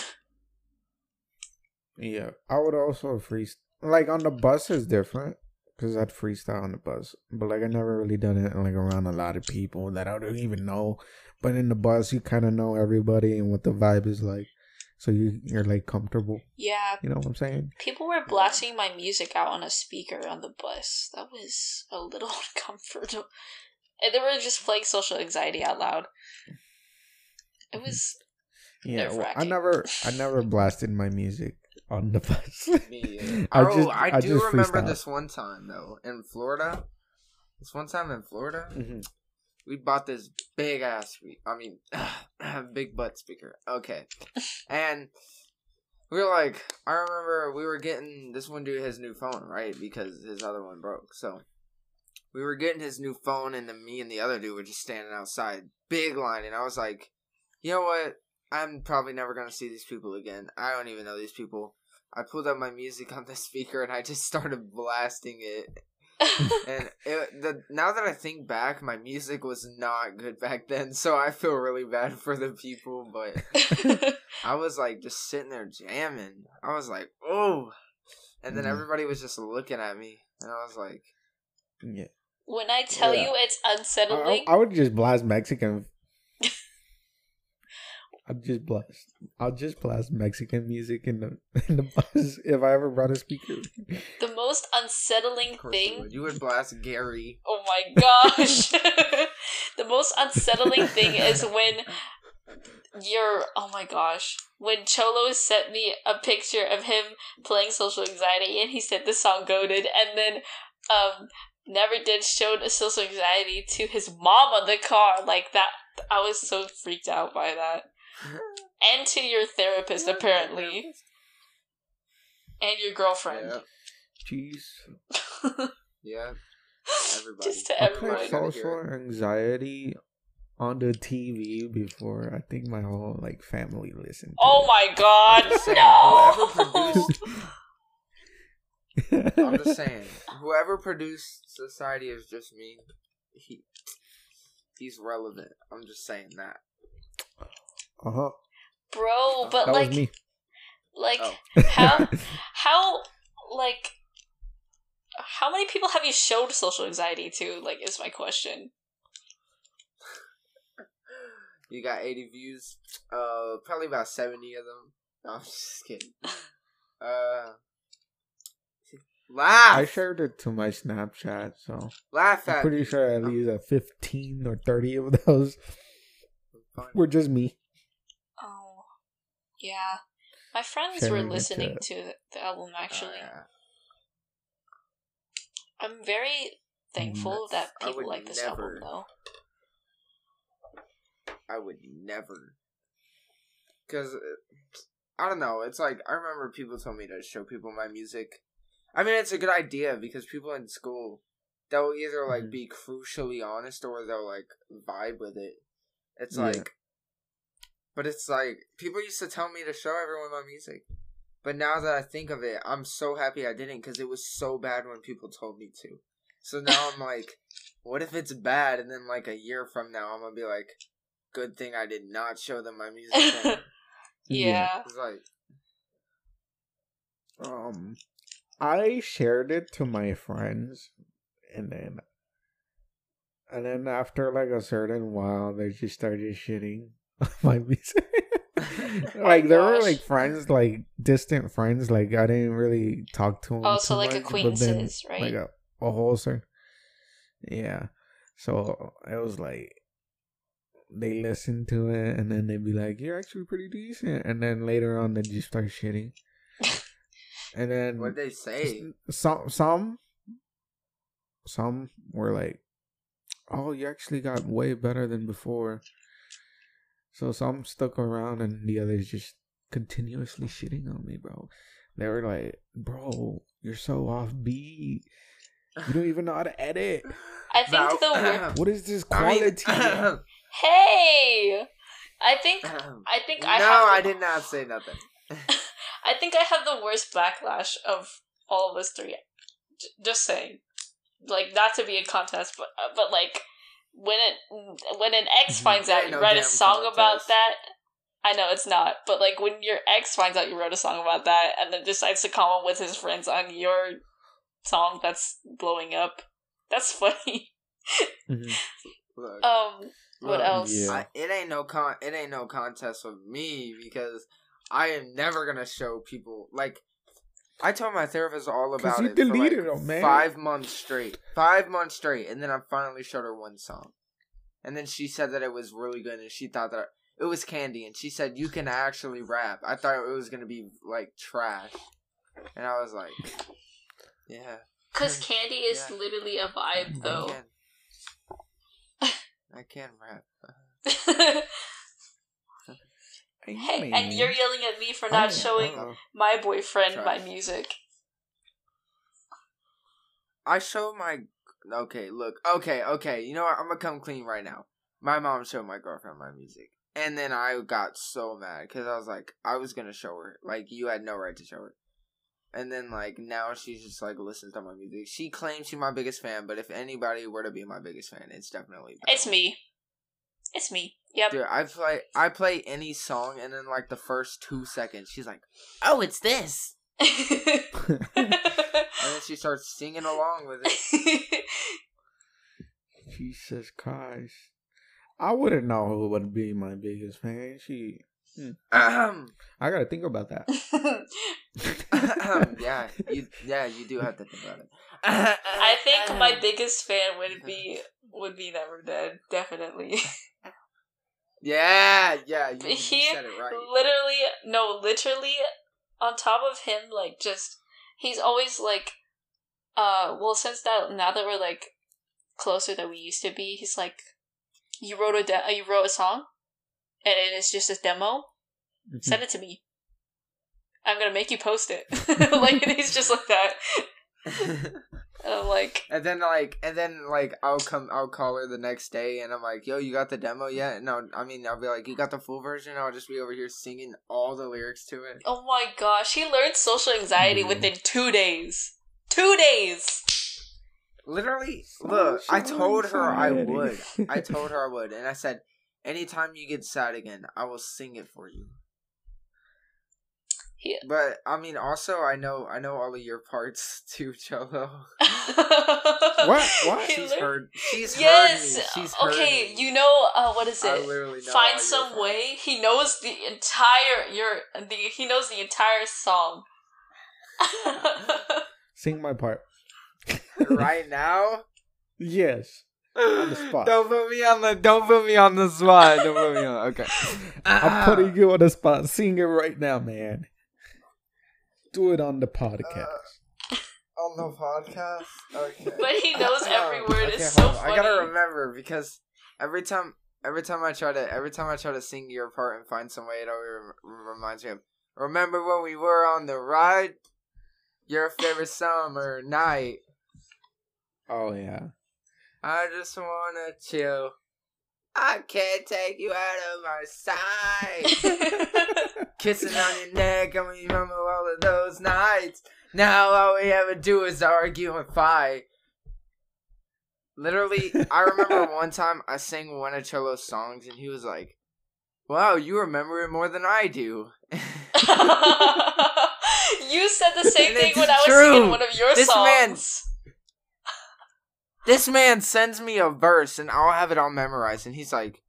Speaker 1: yeah, I would also freeze. Like on the bus is different because I'd freestyle on the bus, but like I never really done it like around a lot of people that I don't even know. But in the bus, you kind of know everybody and what the vibe is like, so you you're like comfortable.
Speaker 3: Yeah,
Speaker 1: You know what I'm saying?
Speaker 3: People were blasting my music out on a speaker on the bus. That was a little uncomfortable. And they were just playing social anxiety out loud. It mm-hmm. was
Speaker 1: Yeah, well, I never I never blasted my music on the bus.
Speaker 2: Me.
Speaker 1: I
Speaker 2: oh,
Speaker 1: just-
Speaker 2: I,
Speaker 1: I
Speaker 2: do
Speaker 1: just
Speaker 2: remember
Speaker 1: freestyle.
Speaker 2: this one time though in Florida. This one time in Florida,
Speaker 1: Mhm.
Speaker 2: we bought this big ass. I mean, big butt speaker. Okay, and we were like, I remember we were getting this one dude his new phone right because his other one broke. So we were getting his new phone, and then me and the other dude were just standing outside, big line, and I was like, you know what? I'm probably never gonna see these people again. I don't even know these people. I pulled up my music on the speaker and I just started blasting it. and it, the now that I think back, my music was not good back then, so I feel really bad for the people. But I was like just sitting there jamming. I was like, oh, and then
Speaker 1: Mhm.
Speaker 2: everybody was just looking at me, and I was like,
Speaker 1: Yeah.
Speaker 3: when I tell
Speaker 1: Yeah.
Speaker 3: you it's unsettling,
Speaker 1: I, I would just blast Mexican. I'd just blast. I'll just blast Mexican music in the in the bus if I ever brought a speaker.
Speaker 3: the most unsettling
Speaker 2: of you
Speaker 3: thing
Speaker 2: would. You would blast Gary.
Speaker 3: Oh my gosh. the most unsettling thing is when you're oh my gosh. When Cholo sent me a picture of him playing social anxiety and he said the song goaded and then um never did showed a social anxiety to his mom on the car like that I was so freaked out by that. And to your therapist apparently. And your girlfriend.
Speaker 2: Yeah,
Speaker 1: Jeez.
Speaker 2: yeah. Everybody.
Speaker 3: Just to
Speaker 1: I
Speaker 3: everyone.
Speaker 1: played
Speaker 2: Gotta hear
Speaker 1: social anxiety on the TV before. I think my whole like family listened. To
Speaker 3: Oh my god.
Speaker 2: I'm just saying,
Speaker 3: No.
Speaker 2: whoever produced. I'm just saying, whoever produced Society is just me. He, he's relevant. I'm just saying that.
Speaker 1: Uh huh.
Speaker 3: Bro, but
Speaker 1: That
Speaker 3: like
Speaker 1: was me.
Speaker 3: like
Speaker 2: Oh.
Speaker 3: how how like how many people have you showed social anxiety to like is my question
Speaker 2: You got 80 views. Uh, probably about 70 of them. No, I'm just kidding. Uh, laugh.
Speaker 1: I shared it to my Snapchat, so
Speaker 2: laugh
Speaker 1: I'm pretty
Speaker 2: me.
Speaker 1: sure at least a fifteen or thirty of those
Speaker 2: Fine.
Speaker 1: were just me.
Speaker 3: Yeah my friends
Speaker 1: Sharing
Speaker 3: were listening to the album actually
Speaker 2: Oh, yeah.
Speaker 3: i'm very thankful
Speaker 2: That's-
Speaker 3: that people like this
Speaker 2: never-
Speaker 3: album though
Speaker 2: I would never. Because, I don't know. It's like, I remember people told me to show people my music. I mean, it's a good idea because people in school, they'll either, like,
Speaker 1: Mhm.
Speaker 2: be crucially honest or they'll, like, vibe with it. It's
Speaker 1: Yeah.
Speaker 2: like, but it's like, people used to tell me to show everyone my music. But now that I think of it, I'm so happy I didn't because it was so bad when people told me to. So now I'm like, what if it's bad and then, like, a year from now, I'm going to be like, good thing I did not show them my music.
Speaker 3: yeah
Speaker 2: It's like,
Speaker 1: Um, I shared it to my friends, and then, and then after like a certain while, they just started shitting on my music. like there were like friends, like distant friends. Like I didn't really talk to them.
Speaker 3: Oh, so like
Speaker 1: much, but then,
Speaker 3: acquaintances, right?
Speaker 1: Like a, a whole certain, yeah. So it was like they listened to it, and then they'd be like, "You're actually pretty decent," and then later on they just start shitting. And then
Speaker 2: what'd they say?
Speaker 1: some some some were like, "Oh, you actually got way better than before." So some stuck around, and the others just continuously shitting on me, bro. They were like, "Bro, you're so offbeat. You don't even know how to edit.
Speaker 3: i think the wor-
Speaker 1: What is this
Speaker 2: I mean,
Speaker 1: quality?"
Speaker 3: hey i think i think
Speaker 2: no,
Speaker 3: i have
Speaker 2: I did not say nothing.
Speaker 3: I think I have the worst backlash of all of us three. J- just saying, like not to be a contest, but uh, but like when it when an ex finds out you
Speaker 2: no
Speaker 3: write a song about
Speaker 2: contest.
Speaker 3: that. I know it's not, but like when your ex finds out you wrote a song about that and then decides to comment with his friends on your song that's blowing up, that's funny.
Speaker 1: Mhm.
Speaker 3: Um, what
Speaker 2: look,
Speaker 3: else?
Speaker 1: Yeah.
Speaker 2: I, it ain't no con. It ain't no contest with me because I am never gonna show people like. I told my therapist all about
Speaker 1: you
Speaker 2: it for like
Speaker 1: deleted 'em, man.
Speaker 2: five months straight. Five months straight, and then I finally showed her one song, and then she said that it was really good, and she thought that it was Candy, and she said you can actually rap. I thought it was gonna be like trash, and I was like, yeah.
Speaker 3: Because Candy is
Speaker 2: Yeah.
Speaker 3: literally a vibe,
Speaker 2: I
Speaker 3: though.
Speaker 2: can. I can rap.
Speaker 3: hey, and you're yelling at me for
Speaker 1: Oh,
Speaker 3: not showing
Speaker 1: uh-uh.
Speaker 3: my boyfriend
Speaker 2: Sorry.
Speaker 3: my music.
Speaker 2: I show my. Okay, look. Okay, okay. You know what? I'm gonna come clean right now. My mom showed my girlfriend my music, and then I got so mad because I was like, I was gonna show her. Like, you had no right to show her. and then like now she's just like listens to my music. She claims she's my biggest fan, but if anybody were to be my biggest fan, it's definitely Belle.
Speaker 3: It's me. It's me. Yep.
Speaker 2: Dude, I play I play any song, and then like the first two seconds, she's like, "Oh, it's this," and then she starts singing along with it.
Speaker 1: Jesus Christ. I wouldn't know who would be my biggest fan. She. Hmm.
Speaker 2: Ahem.
Speaker 1: I gotta think about that.
Speaker 2: Ahem. yeah, you yeah you do have to think about it.
Speaker 3: I think my biggest fan would be would be Never Dead, definitely.
Speaker 2: Yeah yeah you, you
Speaker 3: He
Speaker 2: said it right.
Speaker 3: literally no, literally on top of him, like just he's always like uh well since that now that we're like closer than we used to be, he's like you wrote a de- uh, you wrote a song and it is just a demo.
Speaker 1: Mhm.
Speaker 3: Send it to me. I'm gonna make you post it. like and he's just like that. And I'm like
Speaker 2: And then like, and then like, I'll come, I'll call her the next day, and I'm like, "Yo, you got the demo yet?" No, I mean, I'll be like, "You got the full version?" I'll just be over here singing all the lyrics to it.
Speaker 3: Oh my gosh, he learned social anxiety
Speaker 1: Mhm.
Speaker 3: within two days. Two days.
Speaker 2: Literally, look, I
Speaker 1: Social
Speaker 2: told her I would. I told her I would, and I said, "Anytime you get sad again, I will sing it for you."
Speaker 3: He-
Speaker 2: But I mean, also, I know, I know all of your parts too, Cholo.
Speaker 1: What? What?
Speaker 2: She's heard. She's
Speaker 3: yes.
Speaker 2: heard me. She's heard
Speaker 3: okay,
Speaker 2: me.
Speaker 3: you know uh, what is
Speaker 2: I
Speaker 3: it?
Speaker 2: literally know all
Speaker 3: Find
Speaker 2: your
Speaker 3: some
Speaker 2: parts.
Speaker 3: way. He knows the entire your the he knows the entire song.
Speaker 1: Sing my part.
Speaker 2: right now.
Speaker 1: Yes. On the spot.
Speaker 2: Don't put me on the. Don't put me on the spot. Don't put me on. Okay.
Speaker 1: I'm putting you on the spot. Sing it right now, man. Do it on the podcast.
Speaker 2: Uh, on the podcast. Okay.
Speaker 3: But he knows oh, every word.
Speaker 2: Okay,
Speaker 3: It's so
Speaker 2: hold on. I gotta remember because every time, every time I try to, every time I try to sing your part and find some way, it always rem- reminds me of. Remember when we were on the ride? Your favorite summer night.
Speaker 1: Oh yeah.
Speaker 2: I just wanna chill. I can't take you out of my sight. Kissing on your neck, I remember all of those nights. Now all we ever do is argue and fight. Literally, I remember one time I sang one of Cholo's songs and he was like, Wow, you remember it more than I do.
Speaker 3: you said the same
Speaker 2: And
Speaker 3: thing when I was singing one of your
Speaker 2: This
Speaker 3: songs.
Speaker 2: this man sends me a verse and I'll have it all memorized and he's like,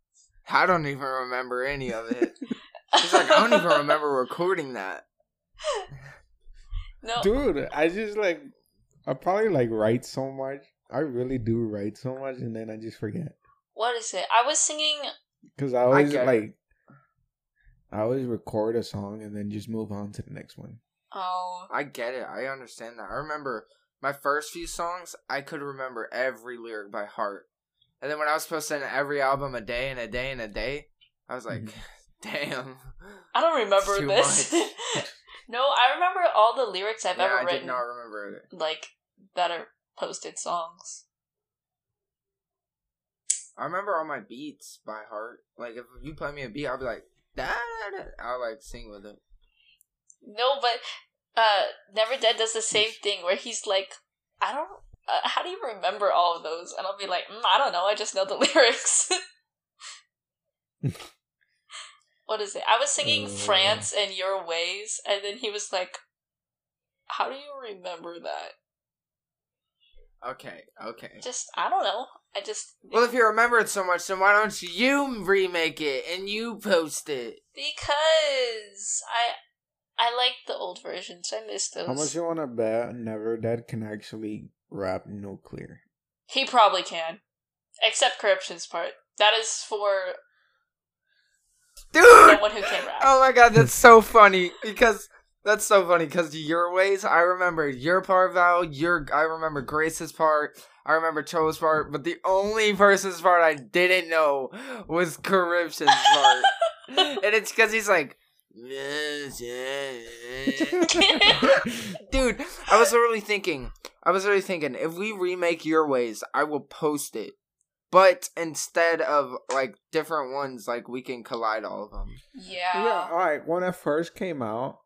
Speaker 2: I don't even remember any of it. He's like, I don't even remember recording that.
Speaker 3: No,
Speaker 1: Dude, I just like I probably like write so much. I really do write so much and then I just forget.
Speaker 3: what is it? I was singing.
Speaker 1: Cause I always
Speaker 2: get it.
Speaker 1: like I always record a song and then just move on to the next one.
Speaker 3: Oh,
Speaker 2: I get it. I understand that. I remember my first few songs, I could remember every lyric by heart. And then when I was posting every album a day and a day and a day, I was like,
Speaker 1: Mhm.
Speaker 2: damn.
Speaker 3: I don't remember
Speaker 2: Too
Speaker 3: this.
Speaker 2: much.
Speaker 3: no, I remember all the lyrics I've
Speaker 2: yeah,
Speaker 3: ever
Speaker 2: I
Speaker 3: written.
Speaker 2: did not remember it.
Speaker 3: like that are posted songs.
Speaker 2: I remember all my beats by heart. Like, if you play me a beat, I'll be like, da, da, da. I'll like sing with it.
Speaker 3: No, but uh, Never Dead does the same thing where he's like, I don't. Uh, how do you remember all of those? And I'll be like, mm, I don't know. I just know the lyrics. what is it? I was singing
Speaker 1: Uh.
Speaker 3: France and Your Ways, and then he was like, How do you remember that?
Speaker 2: Okay, okay.
Speaker 3: Just I don't know. I just
Speaker 2: Well, if you remember it so much, then why don't you remake it and you post it?
Speaker 3: because I I like the old versions. I miss those.
Speaker 1: How much you wanna bet Never Dead can actually rap nuclear?
Speaker 3: He probably can. Except Corruption's part. That is for
Speaker 2: Dude!
Speaker 3: someone who can rap.
Speaker 2: Oh my god, that's so funny because that's so funny because your ways. I remember your part, Val. Your I remember Grace's part. I remember Cho's part, but the only person's part I didn't know was Corruption's part, and it's because he's like, dude. I was literally thinking. I was literally thinking if we remake your ways, I will post it. But instead of like different ones, like we can collide all of them.
Speaker 3: yeah.
Speaker 1: Yeah, all right. When it first came out,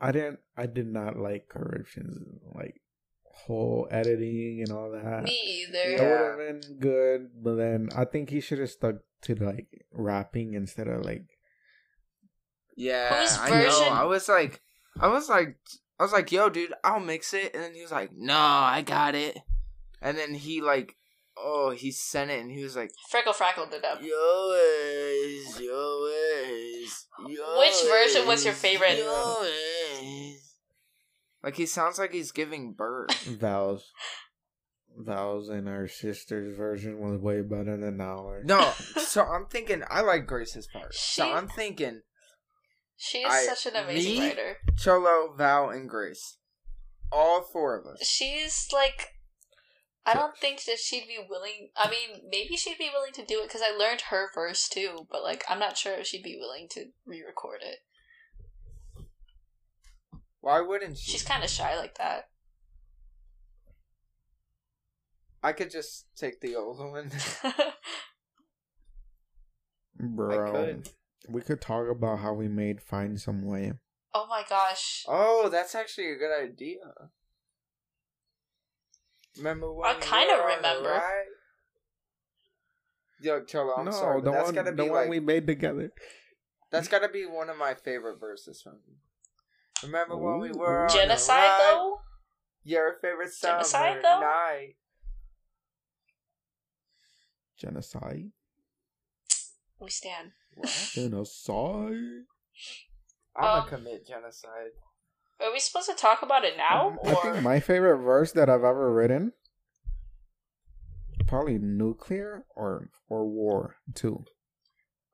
Speaker 1: I didn't. I did not like corrections, like whole editing and all that.
Speaker 3: Me
Speaker 1: That
Speaker 3: either.
Speaker 2: Yeah.
Speaker 1: would have been good, but then I think he should have stuck to like rapping instead of like.
Speaker 2: Yeah,
Speaker 3: Whose
Speaker 2: I
Speaker 3: version-
Speaker 2: know. I was like, I was like, I was like, yo, dude, I'll mix it, and then he was like, no, I got it, and then he like, oh, he sent it, and he was like,
Speaker 3: Freckle Frackle did that.
Speaker 2: yours, yours, yours.
Speaker 3: Which version was your favorite?
Speaker 2: Yours. Like he sounds like he's giving birth.
Speaker 1: Vows. Vows and our sister's version was way better than ours.
Speaker 2: No, so I'm thinking I like Grace's part. So I'm thinking
Speaker 3: She is
Speaker 2: I-
Speaker 3: such an amazing
Speaker 2: me?
Speaker 3: writer.
Speaker 2: Cholo, Val, and Grace. All four of us.
Speaker 3: She's like, I don't think that she'd be willing. I mean, maybe she'd be willing to do it because I learned her verse too, but like, I'm not sure if she'd be willing to re-record it.
Speaker 2: Why wouldn't she?
Speaker 3: She's kind of shy like that.
Speaker 2: I could just take the old one.
Speaker 1: Bro,
Speaker 2: could.
Speaker 1: We could talk about how we made "Find Some Way."
Speaker 3: oh my gosh.
Speaker 2: oh, that's actually a good idea. Remember when?
Speaker 3: I kinda
Speaker 2: were on the
Speaker 3: remember.
Speaker 2: ride? Yo, Cholo, I'm
Speaker 1: no,
Speaker 2: sorry,
Speaker 1: the
Speaker 2: but that's
Speaker 1: one,
Speaker 2: gotta
Speaker 1: the
Speaker 2: be
Speaker 1: one
Speaker 2: like
Speaker 1: we made together.
Speaker 2: that's gotta be one of my favorite verses from you. Remember when we
Speaker 1: Ooh.
Speaker 2: were on the
Speaker 3: Genocide
Speaker 2: ride?
Speaker 3: though?
Speaker 2: Your favorite summer
Speaker 3: Genocide, though?
Speaker 2: night.
Speaker 1: Genocide.
Speaker 3: We stand.
Speaker 2: What?
Speaker 1: Genocide.
Speaker 2: I'm
Speaker 3: Um,
Speaker 2: gonna commit genocide.
Speaker 3: Are we supposed to talk about it now?
Speaker 1: Um, I
Speaker 3: Or
Speaker 1: think my favorite verse that I've ever written, probably nuclear or or war too.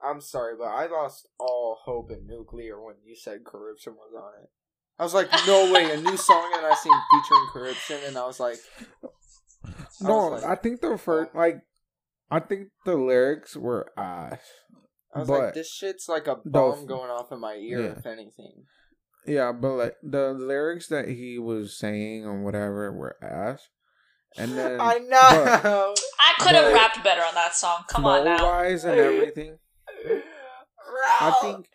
Speaker 2: I'm sorry, but I lost all hope in nuclear when you said corruption was on it. I was like, no way, a new song and I seen featuring corruption, and I was like,
Speaker 1: No,
Speaker 2: was
Speaker 1: I,
Speaker 2: like-
Speaker 1: think the first like, I think the lyrics were ass.
Speaker 2: I was
Speaker 1: But-
Speaker 2: like, this shit's like a
Speaker 1: the-
Speaker 2: bomb going off in my ear,
Speaker 1: Yeah.
Speaker 2: if anything.
Speaker 1: Yeah, but like the lyrics that he was saying or whatever were ass, and then
Speaker 2: I know.
Speaker 3: I could have rapped better on that song. Come on now.
Speaker 1: wise and everything. I
Speaker 2: think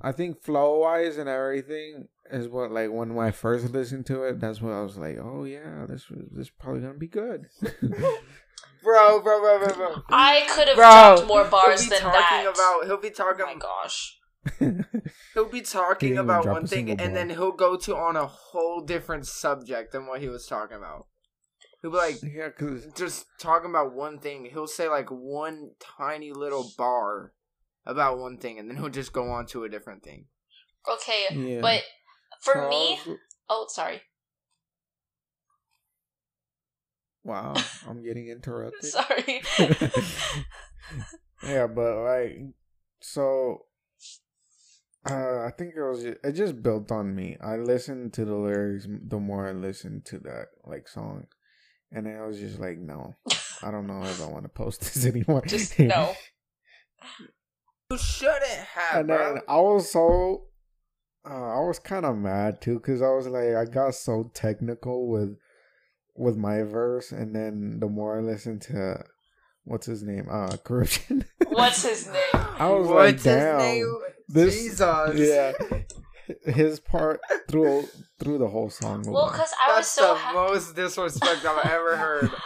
Speaker 1: I think flow wise and everything is what like when I first listened to it, that's when I was like, oh yeah, this was this is probably gonna be good.
Speaker 2: bro, bro, bro, bro, bro.
Speaker 3: I could have
Speaker 2: Bro,
Speaker 3: dropped more bars
Speaker 2: he'll be
Speaker 3: than
Speaker 2: talking
Speaker 3: that.
Speaker 2: about. He'll be talking.
Speaker 3: oh
Speaker 2: talking.
Speaker 3: my gosh.
Speaker 2: He'll be talking
Speaker 1: He
Speaker 2: about one thing, and
Speaker 1: bar.
Speaker 2: then he'll go to on a whole different subject than what he was talking about. He'll be like,
Speaker 1: yeah, cause
Speaker 2: just talking about one thing. He'll say like one tiny little bar about one thing, and then he'll just go on to a different thing.
Speaker 3: Okay,
Speaker 1: yeah.
Speaker 3: but for
Speaker 1: So I
Speaker 3: me, oh sorry,
Speaker 1: wow, I'm getting interrupted.
Speaker 3: sorry.
Speaker 1: yeah, but like, so uh, I think it was ju- it just built on me. I listened to the lyrics the more I listened to that like song, and I was just like, no, I don't know if I want to post this anymore.
Speaker 3: Just no.
Speaker 2: You shouldn't have,
Speaker 1: and
Speaker 2: bro.
Speaker 1: then I was so. Uh, I was kind of mad too because I was like I got so technical with with my verse, and then the more I listen to what's his name, uh, corruption.
Speaker 3: What's his name?
Speaker 1: I was like,
Speaker 2: What's
Speaker 1: damn,
Speaker 2: his name?
Speaker 1: this-
Speaker 2: Jesus.
Speaker 1: yeah, his part through through the whole song.
Speaker 3: Well, because I was
Speaker 2: That's
Speaker 3: so
Speaker 2: the
Speaker 3: happy.
Speaker 2: most disrespect I've ever heard.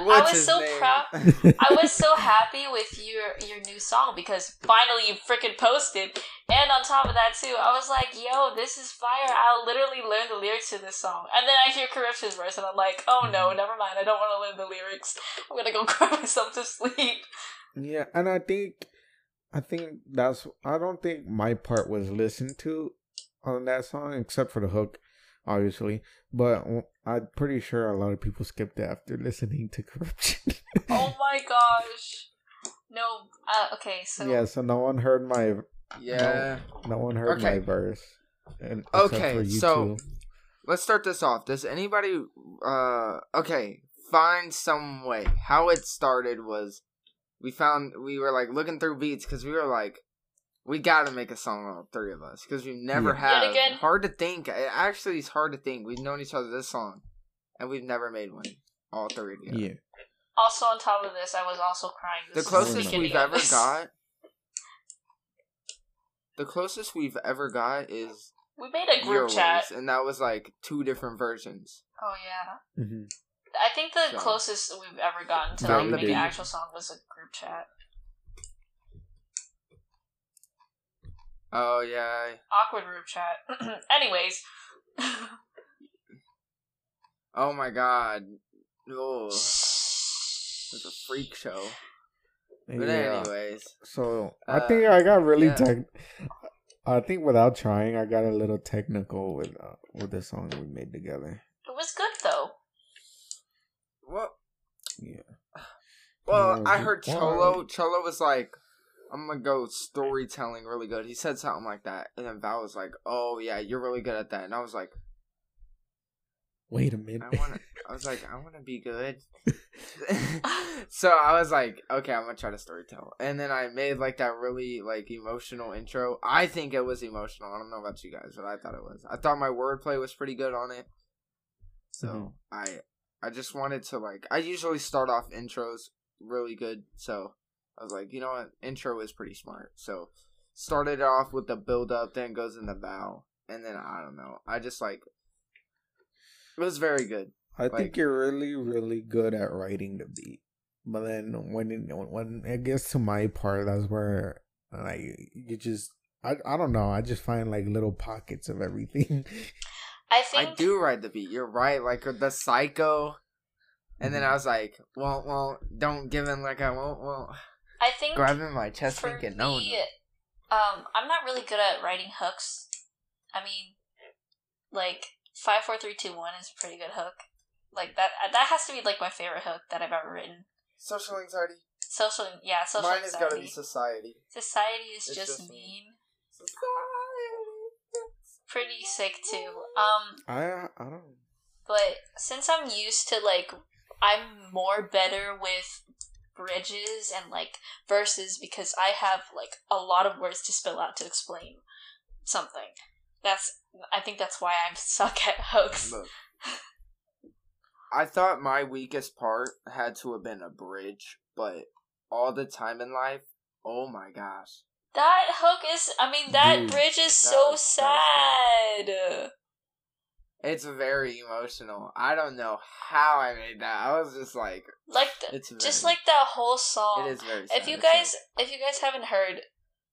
Speaker 3: I, I was so
Speaker 2: name?
Speaker 3: proud. I was so happy with your your new song because finally you freaking posted. And on top of that too, I was like, "Yo, this is fire!" I'll literally learn the lyrics to this song. And then I hear Corruption's verse, and I'm like, "Oh
Speaker 2: Mm-hmm.
Speaker 3: no, never mind. I don't want to learn the lyrics. I'm gonna go cry myself to sleep."
Speaker 1: yeah, and I think I think that's I don't think my part was listened to on that song except for the hook, obviously. But I'm pretty sure a lot of people skipped it after listening to corruption.
Speaker 3: Oh my gosh. No. Uh, okay, so
Speaker 1: yeah, so no one heard my
Speaker 2: Yeah.
Speaker 1: no one heard my
Speaker 2: Okay.
Speaker 1: verse. And
Speaker 2: Okay, so-
Speaker 1: two.
Speaker 2: Let's start this off. Does anybody uh okay, find some way. How it started was we found we were like looking through beats cuz we were like we got to make a song all three of us cuz we never
Speaker 1: Yeah.
Speaker 2: have.
Speaker 3: Again-
Speaker 2: Hard to think. It actually it's hard to think. We've known each other this long and we've never made one all three together.
Speaker 1: Yeah.
Speaker 3: also on top of this, I was also crying.
Speaker 2: The
Speaker 3: This is
Speaker 2: closest
Speaker 3: beginning
Speaker 2: we've ever got The closest we've ever got is
Speaker 3: We made a
Speaker 2: Your
Speaker 3: group chat.
Speaker 2: Ways, and that was like two different versions.
Speaker 3: Oh yeah.
Speaker 1: hmm
Speaker 3: I think the
Speaker 2: So-
Speaker 3: closest we've ever gotten to
Speaker 1: Found
Speaker 3: like,
Speaker 1: the
Speaker 3: making an actual song was a group chat.
Speaker 2: Oh yeah,
Speaker 3: Awkward group chat. Anyways.
Speaker 2: oh my god, oh, it's a freak show. But
Speaker 1: Yeah.
Speaker 2: anyways,
Speaker 1: So I
Speaker 2: Uh,
Speaker 1: think I got really
Speaker 2: yeah.
Speaker 1: tech. I think without trying, I got a little technical with uh, with the song we made together.
Speaker 3: It was good though.
Speaker 2: well,
Speaker 1: Yeah.
Speaker 2: well, I heard
Speaker 1: why?
Speaker 2: Cholo. Cholo was like, "I'm gonna go storytelling really good." He said something like that, and then Val was like, "Oh yeah, you're really good at that," and I was like,
Speaker 1: Wait a minute.
Speaker 2: "I want to." I was like, "I want to be good." so I was like, okay, I'm gonna try to storytell. And then I made like that really like emotional intro. I think it was emotional. I don't know about you guys, but I thought it was. I thought my wordplay was pretty good on it. So
Speaker 1: Mhm.
Speaker 2: I I just wanted to like I usually start off intros really good. So I was like, you know what? Intro is pretty smart. So started off with the build up, then goes in the bow. And then I don't know. I just like it was very good.
Speaker 1: I
Speaker 2: like-
Speaker 1: think you're really, really good at writing the beat. But then when it, when it gets to my part, that's where like you just I I don't know. I just find like little pockets of everything.
Speaker 3: I think
Speaker 2: I do write the beat. You're right. Like uh, the psycho. And then mm-hmm. I was like, well, well, don't give in like I won't. Well,
Speaker 3: I think
Speaker 2: grabbing my chest
Speaker 3: for
Speaker 2: thinking, no,
Speaker 3: me,
Speaker 2: no.
Speaker 3: um, I'm not really good at writing hooks. I mean, like five, four, three, two, one is a pretty good hook. Like that. That has to be like my favorite hook that I've ever written.
Speaker 2: Social anxiety.
Speaker 3: Social, yeah, social
Speaker 2: Mine has got to
Speaker 3: anxiety.
Speaker 2: be society.
Speaker 3: Society is just,
Speaker 2: just
Speaker 3: mean.
Speaker 2: mean. Society.
Speaker 3: Pretty sick too. Um,
Speaker 1: I I don't.
Speaker 3: but since I'm used to like, I'm more better with bridges and like verses because I have like a lot of words to spill out to explain something. That's I think that's why I suck at hooks.
Speaker 2: Look. I thought my weakest part had to have been a bridge, but all the time in life, oh my gosh.
Speaker 3: That hook is I mean that
Speaker 1: Dude,
Speaker 3: bridge is
Speaker 2: that
Speaker 3: so sad.
Speaker 2: It's very emotional. I don't know how I made that. I was just like,
Speaker 3: Like the,
Speaker 2: it's very,
Speaker 3: just like that whole song.
Speaker 2: it is very.
Speaker 3: if you guys if you guys haven't heard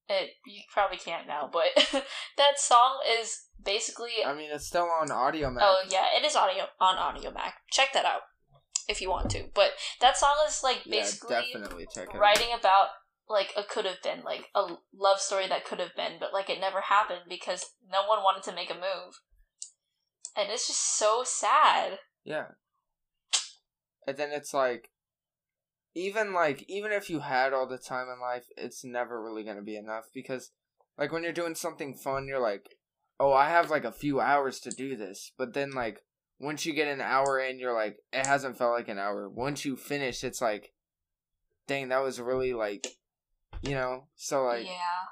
Speaker 3: it you probably can't now but that song is basically
Speaker 2: I mean, it's still on audio, man.
Speaker 3: oh yeah it is audio on Audiomack check that out if you want to but that song is like
Speaker 2: yeah,
Speaker 3: basically
Speaker 2: definitely check it.
Speaker 3: writing about like a could have been like a love story that could have been but like it never happened because no one wanted to make a move and it's just so sad
Speaker 2: Yeah. And then it's like, even like even if you had all the time in life, it's never really gonna be enough because, like, when you're doing something fun, you're like, oh, I have like a few hours to do this, but then like once you get an hour in, you're like, it hasn't felt like an hour. Once you finish, it's like, dang, that was really like, you know. So like,
Speaker 3: yeah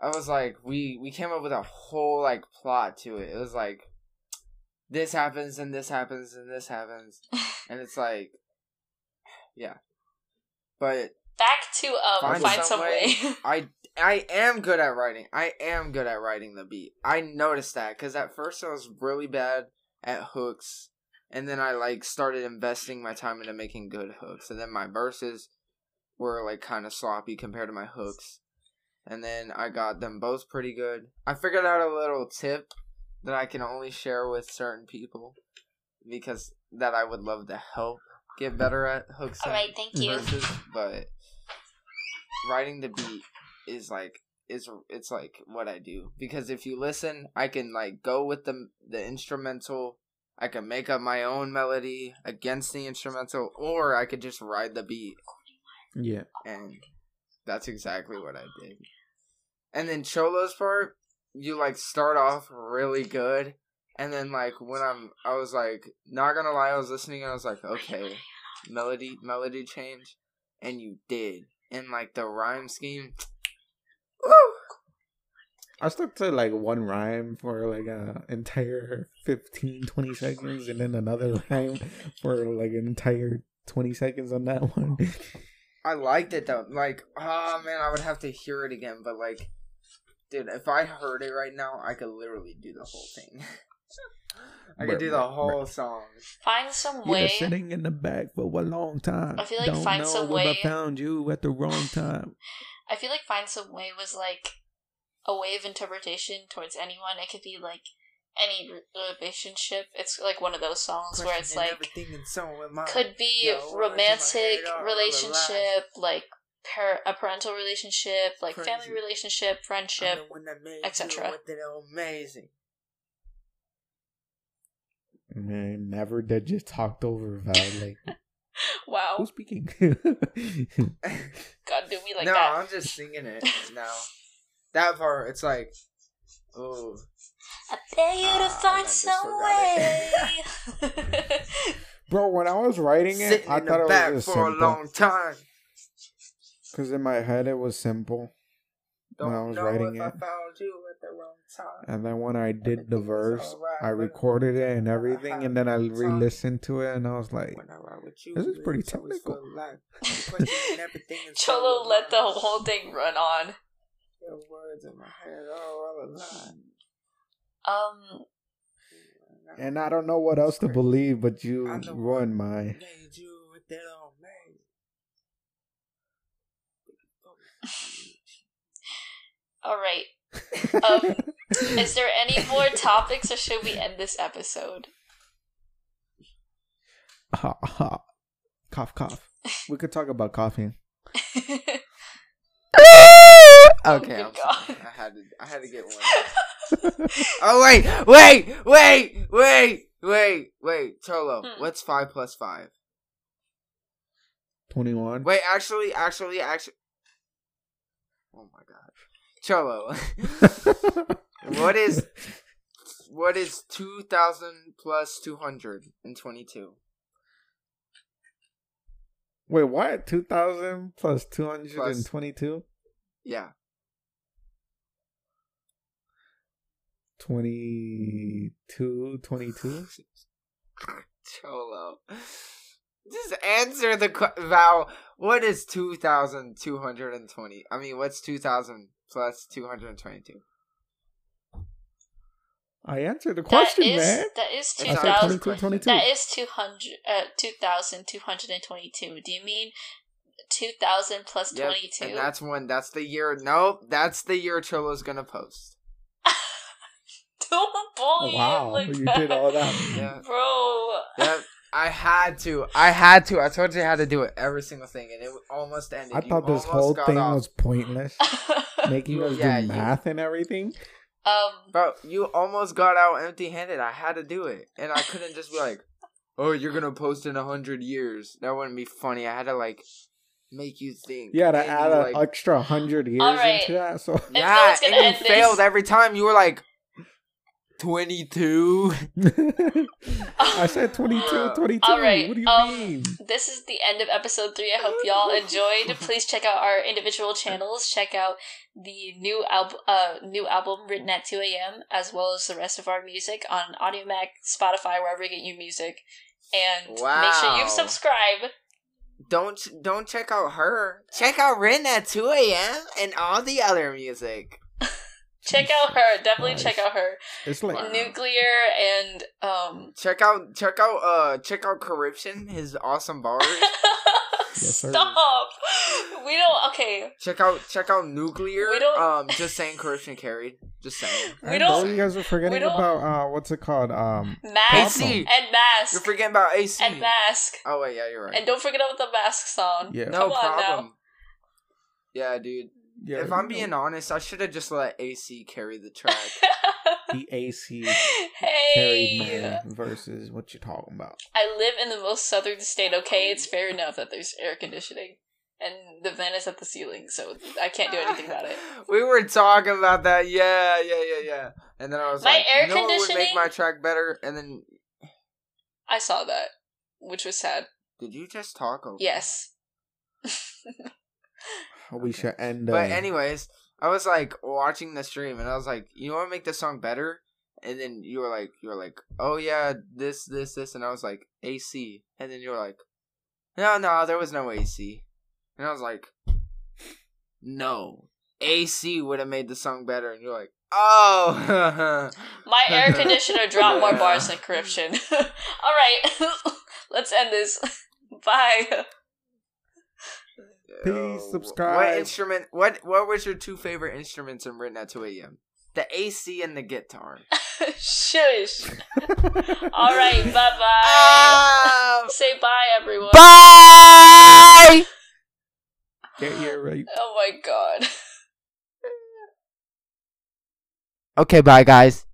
Speaker 2: I was like, we we came up with a whole like plot to it. It was like, this happens and this happens and this happens, and it's like, yeah. But
Speaker 3: back to um
Speaker 2: Find
Speaker 3: find,
Speaker 2: some
Speaker 3: some way,
Speaker 2: I I am good at writing. I am good at writing the beat. I noticed that because at first I was really bad at hooks, and then I like started investing my time into making good hooks, and then my verses were like kind of sloppy compared to my hooks, and then I got them both pretty good. I figured out a little tip that I can only share with certain people because that I would love to help get better at hooks.
Speaker 3: all
Speaker 2: and
Speaker 3: right thank you
Speaker 2: verses, but writing the beat is like is it's like what I do because if you listen, I can like go with the the instrumental. I can make up my own melody against the instrumental, or I could just ride the beat,
Speaker 1: Yeah.
Speaker 2: and that's exactly what I did. And then Cholo's part, you like start off really good, and then like when I'm, I was like, not gonna lie, I was listening and I was like, okay, melody, melody change, and you did, and like the rhyme scheme, woo,
Speaker 1: I stuck to like one rhyme for like an entire 15, 20 seconds, and then another rhyme for like an entire twenty seconds on that one.
Speaker 2: I liked it though. Like, oh man, I would have to hear it again, but like, dude, if I heard it right now, I could literally do the whole thing. I
Speaker 1: Bruh,
Speaker 2: could do the whole song.
Speaker 3: Find some
Speaker 1: You're
Speaker 3: way.
Speaker 1: sitting in the back for a long time.
Speaker 3: I feel like
Speaker 1: Don't
Speaker 3: find
Speaker 1: know
Speaker 3: some way-
Speaker 1: I found you at the wrong time.
Speaker 3: I feel like find some way was like a way of interpretation towards anyone. It could be like any relationship. It's like one of those songs where it's like
Speaker 2: everything in someone's mind.
Speaker 3: could be
Speaker 2: Yo, words in my
Speaker 3: romantic
Speaker 2: head are all
Speaker 3: relationship, like par- a parental relationship, like family relationship, friendship.
Speaker 2: the that made
Speaker 3: etc.
Speaker 2: you with it amazing.
Speaker 1: Man, never did just talked over Val. Like,
Speaker 3: Wow,
Speaker 1: who's speaking?
Speaker 3: God, do me like
Speaker 2: no,
Speaker 3: that.
Speaker 2: I'm just singing it now. That part, it's like, oh,
Speaker 3: I dare you
Speaker 2: Ah,
Speaker 3: to
Speaker 2: I
Speaker 3: find some way.
Speaker 1: Bro, when I was writing it,
Speaker 2: sitting
Speaker 1: I thought it was just
Speaker 2: for a long time.
Speaker 1: Because in my head, it was simple.
Speaker 2: Don't
Speaker 1: When I was
Speaker 2: know
Speaker 1: writing
Speaker 2: if I
Speaker 1: it.
Speaker 2: found you at the wrong time.
Speaker 1: And then when I did the
Speaker 2: Everything was
Speaker 1: verse,
Speaker 2: alright
Speaker 1: I recorded it and everything, and then I re-listened to it, and I was like,
Speaker 2: I with you,
Speaker 1: This is pretty technical.
Speaker 2: for life. Questioning everything in
Speaker 3: Cholo
Speaker 2: someone's
Speaker 3: let the whole thing run on.
Speaker 2: Your words in my head are all alive.
Speaker 3: Um,
Speaker 1: and I don't know what else to believe, but you
Speaker 2: I'm the
Speaker 1: ruined
Speaker 2: one
Speaker 1: my.
Speaker 2: Made you with that on me.
Speaker 3: All right. Um, Is there any more topics, or should we end this episode?
Speaker 1: ha, ha. Cough, cough. We could talk about coughing.
Speaker 2: Okay,
Speaker 3: Oh,
Speaker 2: I'm
Speaker 3: good
Speaker 2: sorry.
Speaker 3: God.
Speaker 2: I had to. I had to get one. oh wait, wait, wait, wait, wait, wait, Cholo.
Speaker 3: Hmm.
Speaker 2: What's five plus five?
Speaker 1: 21.
Speaker 2: Wait, actually, actually, actually. Oh my god, Cholo. what is what is two thousand plus two hundred and twenty-two?
Speaker 1: Wait, what? 2,000 plus 222?
Speaker 2: Yeah,
Speaker 1: 22, 22?
Speaker 2: Cholo. Just answer the Val. What is two thousand two hundred and twenty? I mean, what's two thousand plus two hundred and twenty-two?
Speaker 1: I answered the question,
Speaker 3: is
Speaker 1: man.
Speaker 3: that is two
Speaker 2: I
Speaker 1: I said
Speaker 2: thousand-
Speaker 3: thousand.
Speaker 1: 22, 22.
Speaker 3: That is two hundred. Uh, two thousand two hundred and twenty-two. Do you mean two thousand plus
Speaker 2: Yep,
Speaker 3: twenty-two?
Speaker 2: and that's when. That's the year. Nope, that's the year Cholo's gonna post.
Speaker 3: Don't bully him
Speaker 1: wow,
Speaker 3: like
Speaker 1: you
Speaker 3: that.
Speaker 1: did all that.
Speaker 2: Yeah.
Speaker 3: bro.
Speaker 2: Yep, I had to. I had to. I told you I had to do it every single thing, and it almost ended.
Speaker 1: I
Speaker 2: You
Speaker 1: thought this whole thing
Speaker 2: off.
Speaker 1: was pointless. Making us
Speaker 2: Yeah,
Speaker 1: do
Speaker 2: you-
Speaker 1: math and everything.
Speaker 3: um.
Speaker 2: Bro, you almost got out empty-handed. I had to do it, and I couldn't just be like, "Oh, you're gonna post in a hundred years." That wouldn't be funny. I had to like make you think.
Speaker 1: Yeah, to add an
Speaker 2: like,
Speaker 1: extra 100 years
Speaker 3: Alright.
Speaker 1: into that. So
Speaker 3: no
Speaker 2: yeah, and you
Speaker 3: end this-
Speaker 2: failed every time. You were like, twenty-two.
Speaker 1: I said 22 22
Speaker 3: Alright,
Speaker 1: What do you
Speaker 3: um,
Speaker 1: mean?
Speaker 3: This is the end of episode three. I hope y'all enjoyed. Please check out our individual channels. Check out the new album, uh, new album written at two a.m. as well as the rest of our music on Audiomack, Spotify, wherever you get your music. And make sure you
Speaker 2: Wow.
Speaker 3: subscribe.
Speaker 2: Don't don't check out her. Check out Rin at two a.m. and all the other music.
Speaker 3: Check out her. Definitely
Speaker 1: Christ.
Speaker 3: check out her.
Speaker 1: It's like
Speaker 3: Nuclear and um.
Speaker 2: Check out check out uh check out Corruption. His awesome bars.
Speaker 1: sir.
Speaker 3: Stop. We don't. Okay.
Speaker 2: check out check out Nuclear.
Speaker 3: We don't-
Speaker 2: Um, just saying Corruption carried. Just saying.
Speaker 3: We
Speaker 1: I
Speaker 3: don't-
Speaker 1: you guys are forgetting about uh what's it called? Um
Speaker 3: Mask and mask
Speaker 2: You're forgetting about AC.
Speaker 3: and mask.
Speaker 2: Oh wait, yeah, you're right.
Speaker 3: And don't forget about the mask song.
Speaker 1: yeah.
Speaker 2: no
Speaker 3: Come on now.
Speaker 2: problem. Yeah, dude.
Speaker 1: Yeah
Speaker 2: if I'm
Speaker 1: you know,
Speaker 2: being honest, I should have just let AC carry the track.
Speaker 1: the AC carried
Speaker 3: hey,
Speaker 1: man versus what you're talking about.
Speaker 3: I live in the most southern state. Okay, it's fair enough that there's air conditioning and the vent is at the ceiling, so I can't do anything about it.
Speaker 2: we were talking about that. Yeah, yeah, yeah, yeah. And then I was
Speaker 3: My
Speaker 2: like,
Speaker 3: air
Speaker 2: you know what would make my track better? And then,
Speaker 3: I saw that, which was sad.
Speaker 2: did you just talk over?
Speaker 3: Yes.
Speaker 1: We should end. Uh,
Speaker 2: But anyways, I was like watching the stream, and I was like, you know what would make this song better? And then you were like, you were like, oh yeah, this, this, this, and I was like, AC. And then you were like, no, no, there was no AC. And I was like, no, AC would have made the song better, and you're like, oh.
Speaker 3: My air conditioner dropped more bars than Corruption. All right, let's end this. Bye.
Speaker 1: Peace,
Speaker 2: Yo,
Speaker 1: subscribe.
Speaker 2: What instrument? What What was your two favorite instruments in written at two a.m.? The AC and the guitar.
Speaker 3: Shush. All right, bye bye.
Speaker 2: Ah!
Speaker 3: Say bye, everyone.
Speaker 2: Bye.
Speaker 1: Get your right.
Speaker 3: Oh my god.
Speaker 2: Okay, bye, guys.